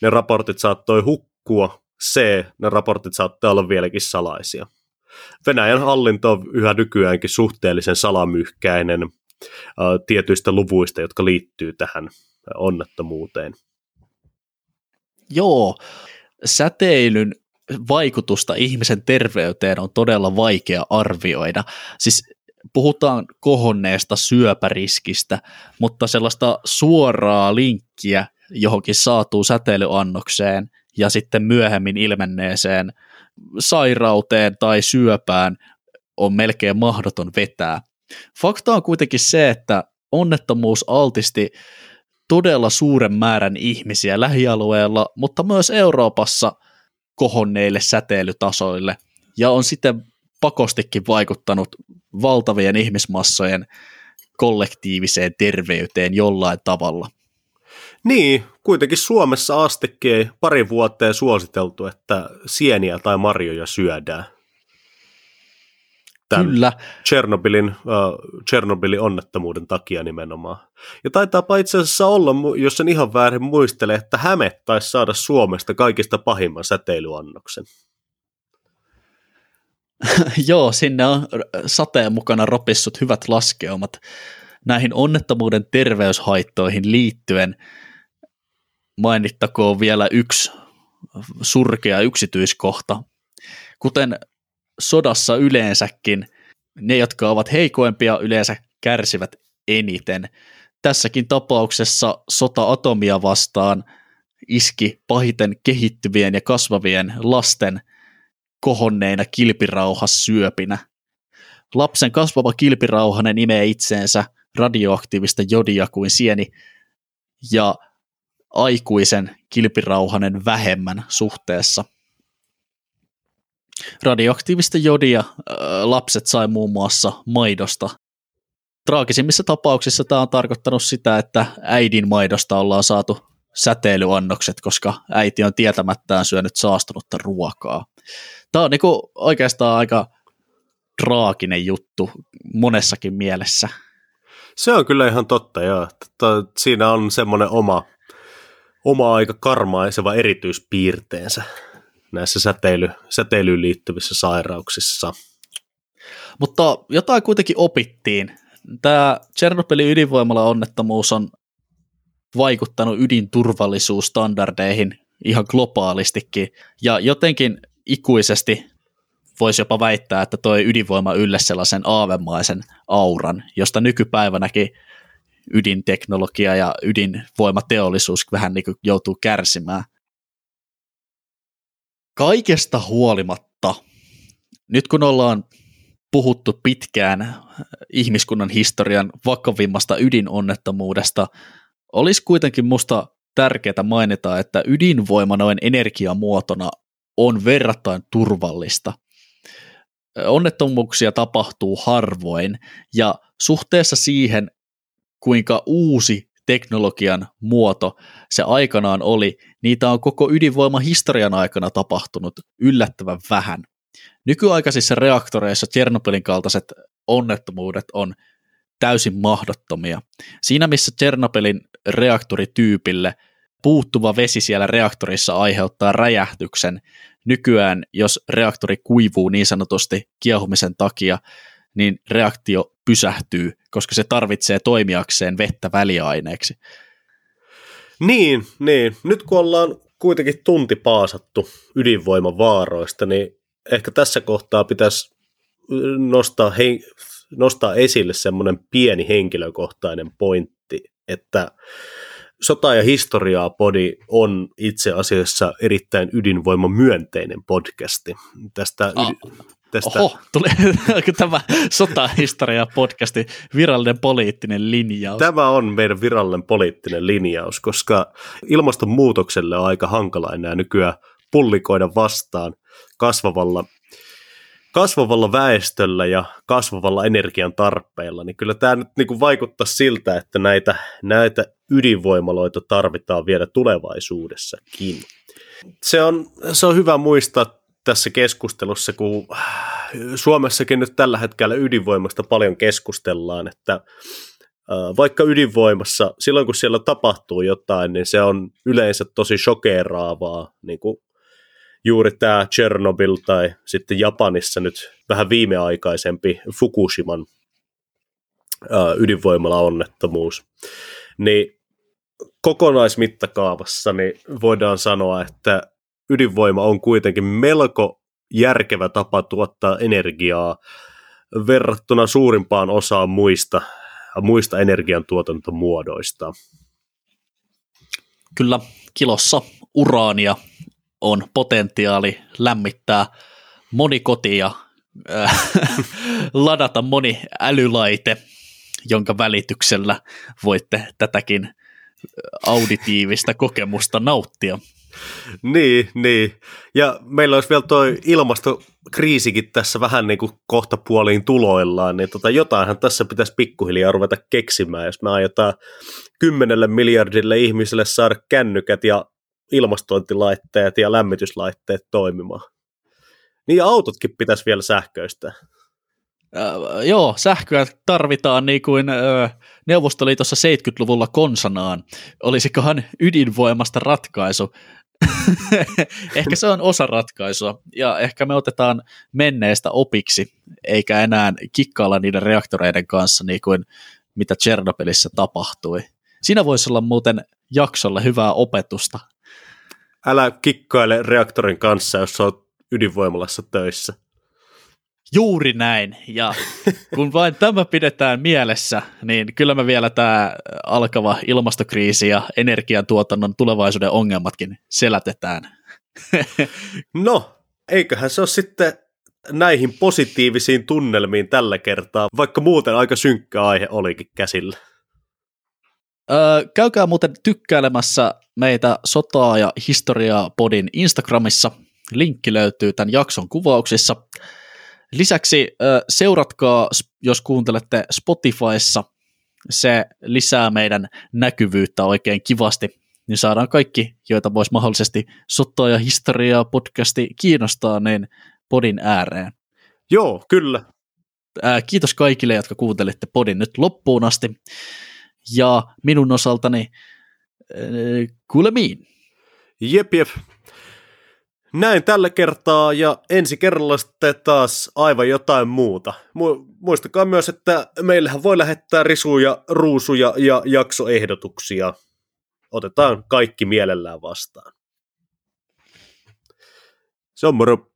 ne raportit saattoi hukkua, C. ne raportit saattaa olla vieläkin salaisia. Venäjän hallinto on yhä nykyäänkin suhteellisen salamyhkäinen ää, tietyistä luvuista, jotka liittyy tähän onnettomuuteen. Joo, säteilyn vaikutusta ihmisen terveyteen on todella vaikea arvioida. Siis puhutaan kohonneesta syöpäriskistä, mutta sellaista suoraa linkkiä johonkin saatuun säteilyannokseen ja sitten myöhemmin ilmenneeseen sairauteen tai syöpään on melkein mahdoton vetää. Fakta on kuitenkin se, että onnettomuus altisti todella suuren määrän ihmisiä lähialueella, mutta myös Euroopassa kohonneille säteilytasoille, ja on sitten pakostikin vaikuttanut valtavien ihmismassojen kollektiiviseen terveyteen jollain tavalla. Niin, kuitenkin Suomessa astikin ei pari vuotta suositeltu, että sieniä tai marjoja syödään. Tän Kyllä. Chernobylin, uh, Chernobylin onnettomuuden takia nimenomaan. Ja taitaapa itse asiassa olla, jos en ihan väärin muistele, että Häme taisi saada Suomesta kaikista pahimman säteilyannoksen. Joo, sinne on sateen mukana ropissut hyvät laskeumat. Näihin onnettomuuden terveyshaittoihin liittyen mainittakoon vielä yksi surkea yksityiskohta. Kuten sodassa yleensäkin, ne, jotka ovat heikoimpia, yleensä kärsivät eniten. Tässäkin tapauksessa sota atomia vastaan iski pahiten kehittyvien ja kasvavien lasten kohonneina kilpirauhassyöpinä. Lapsen kasvava kilpirauhanen imee itseensä radioaktiivista jodia kuin sieni, ja aikuisen kilpirauhanen vähemmän suhteessa. Radioaktiivista jodia lapset sai muun muassa maidosta. Traagisimmissa tapauksissa tämä on tarkoittanut sitä, että äidin maidosta ollaan saatu säteilyannokset, koska äiti on tietämättään syönyt saastunutta ruokaa. Tämä on niinku oikeastaan aika traaginen juttu monessakin mielessä. Se on kyllä ihan totta, joo. Siinä on semmoinen oma, oma aika karmaiseva erityispiirteensä näissä säteily, säteilyyn liittyvissä sairauksissa. Mutta jotain kuitenkin opittiin. Tämä Tchernobylin ydinvoimala onnettomuus on vaikuttanut ydinturvallisuusstandardeihin ihan globaalistikin, ja jotenkin ikuisesti voisi jopa väittää, että toi ydinvoima ylle sellaisen aavemaisen auran, josta nykypäivänäkin ydinteknologia ja ydinvoimateollisuus vähän niin kuin joutuu kärsimään. Kaikesta huolimatta, nyt kun ollaan puhuttu pitkään ihmiskunnan historian vakavimmasta ydinonnettomuudesta, olisi kuitenkin musta tärkeää mainita, että ydinvoima noin energiamuotona on verrattain turvallista. Onnettomuuksia tapahtuu harvoin ja suhteessa siihen, kuinka uusi teknologian muoto se aikanaan oli, niitä on koko ydinvoimahistorian aikana tapahtunut yllättävän vähän. Nykyaikaisissa reaktoreissa Tchernobylin kaltaiset onnettomuudet on täysin mahdottomia. Siinä missä Tchernobylin reaktorityypille puuttuva vesi siellä reaktorissa aiheuttaa räjähtyksen, nykyään jos reaktori kuivuu niin sanotusti kiehumisen takia, niin reaktio pysähtyy, koska se tarvitsee toimijakseen vettä väliaineeksi. Niin, niin. Nyt kun ollaan kuitenkin tunti paasattu ydinvoimavaaroista, niin ehkä tässä kohtaa pitäisi nostaa, hei, nostaa esille semmoinen pieni henkilökohtainen pointti, että Sota- ja historiaa podi on itse asiassa erittäin ydinvoimamyönteinen podcasti. Tästä, ah. tästä... Oho, tuli tämä sotahistoria podcasti virallinen poliittinen linjaus. Tämä on meidän virallinen poliittinen linjaus, koska ilmastonmuutokselle on aika hankala enää nykyään pullikoida vastaan kasvavalla kasvavalla väestöllä ja kasvavalla energian tarpeella, niin kyllä tämä nyt niin kuin vaikuttaa siltä, että näitä, näitä ydinvoimaloita tarvitaan vielä tulevaisuudessakin. Se on, se on hyvä muistaa tässä keskustelussa, kun Suomessakin nyt tällä hetkellä ydinvoimasta paljon keskustellaan, että vaikka ydinvoimassa, silloin kun siellä tapahtuu jotain, niin se on yleensä tosi shokeraavaa, niin kuin juuri tämä Chernobyl tai sitten Japanissa nyt vähän viimeaikaisempi Fukushiman ydinvoimala-onnettomuus, niin kokonaismittakaavassa niin voidaan sanoa, että ydinvoima on kuitenkin melko järkevä tapa tuottaa energiaa verrattuna suurimpaan osaan muista, muista energiantuotantomuodoista. Kyllä kilossa uraania on potentiaali lämmittää moni koti ja äh, ladata moni älylaite. jonka välityksellä voitte tätäkin auditiivista kokemusta nauttia. Niin, niin. Ja meillä olisi vielä tuo ilmastokriisikin tässä vähän niin kuin kohta puoliin tuloillaan, niin tota, jotainhan tässä pitäisi pikkuhiljaa ruveta keksimään, jos me aiotaan kymmenelle miljardille ihmiselle saada kännykät ja ilmastointilaitteet ja lämmityslaitteet toimimaan. Niin autotkin pitäisi vielä sähköistää. Äh, joo, sähköä tarvitaan niin kuin äh, Neuvostoliitossa 70-luvulla konsanaan. Olisikohan ydinvoimasta ratkaisu? ehkä se on osa ratkaisua, ja ehkä me otetaan menneestä opiksi, eikä enää kikkailla niiden reaktoreiden kanssa niin kuin mitä Tchernobylissä tapahtui. Siinä voisi olla muuten jaksolle hyvää opetusta. Älä kikkaile reaktorin kanssa, jos olet ydinvoimalassa töissä. Juuri näin, ja kun vain tämä pidetään mielessä, niin kyllä me vielä tämä alkava ilmastokriisi ja energiantuotannon tulevaisuuden ongelmatkin selätetään. no, eiköhän se ole sitten näihin positiivisiin tunnelmiin tällä kertaa, vaikka muuten aika synkkä aihe olikin käsillä. Öö, käykää muuten tykkäilemässä meitä Sotaa ja Historiaa podin Instagramissa. Linkki löytyy tämän jakson kuvauksissa. Lisäksi seuratkaa, jos kuuntelette Spotifyssa, se lisää meidän näkyvyyttä oikein kivasti, niin saadaan kaikki, joita voisi mahdollisesti Sottoa ja historiaa podcasti kiinnostaa, niin podin ääreen. Joo, kyllä. Kiitos kaikille, jotka kuuntelitte podin nyt loppuun asti. Ja minun osaltani kuulemiin. Jep, jep. Näin tällä kertaa ja ensi kerralla sitten taas aivan jotain muuta. Muistakaa myös, että meillähän voi lähettää risuja, ruusuja ja jaksoehdotuksia. Otetaan kaikki mielellään vastaan. Se on moro.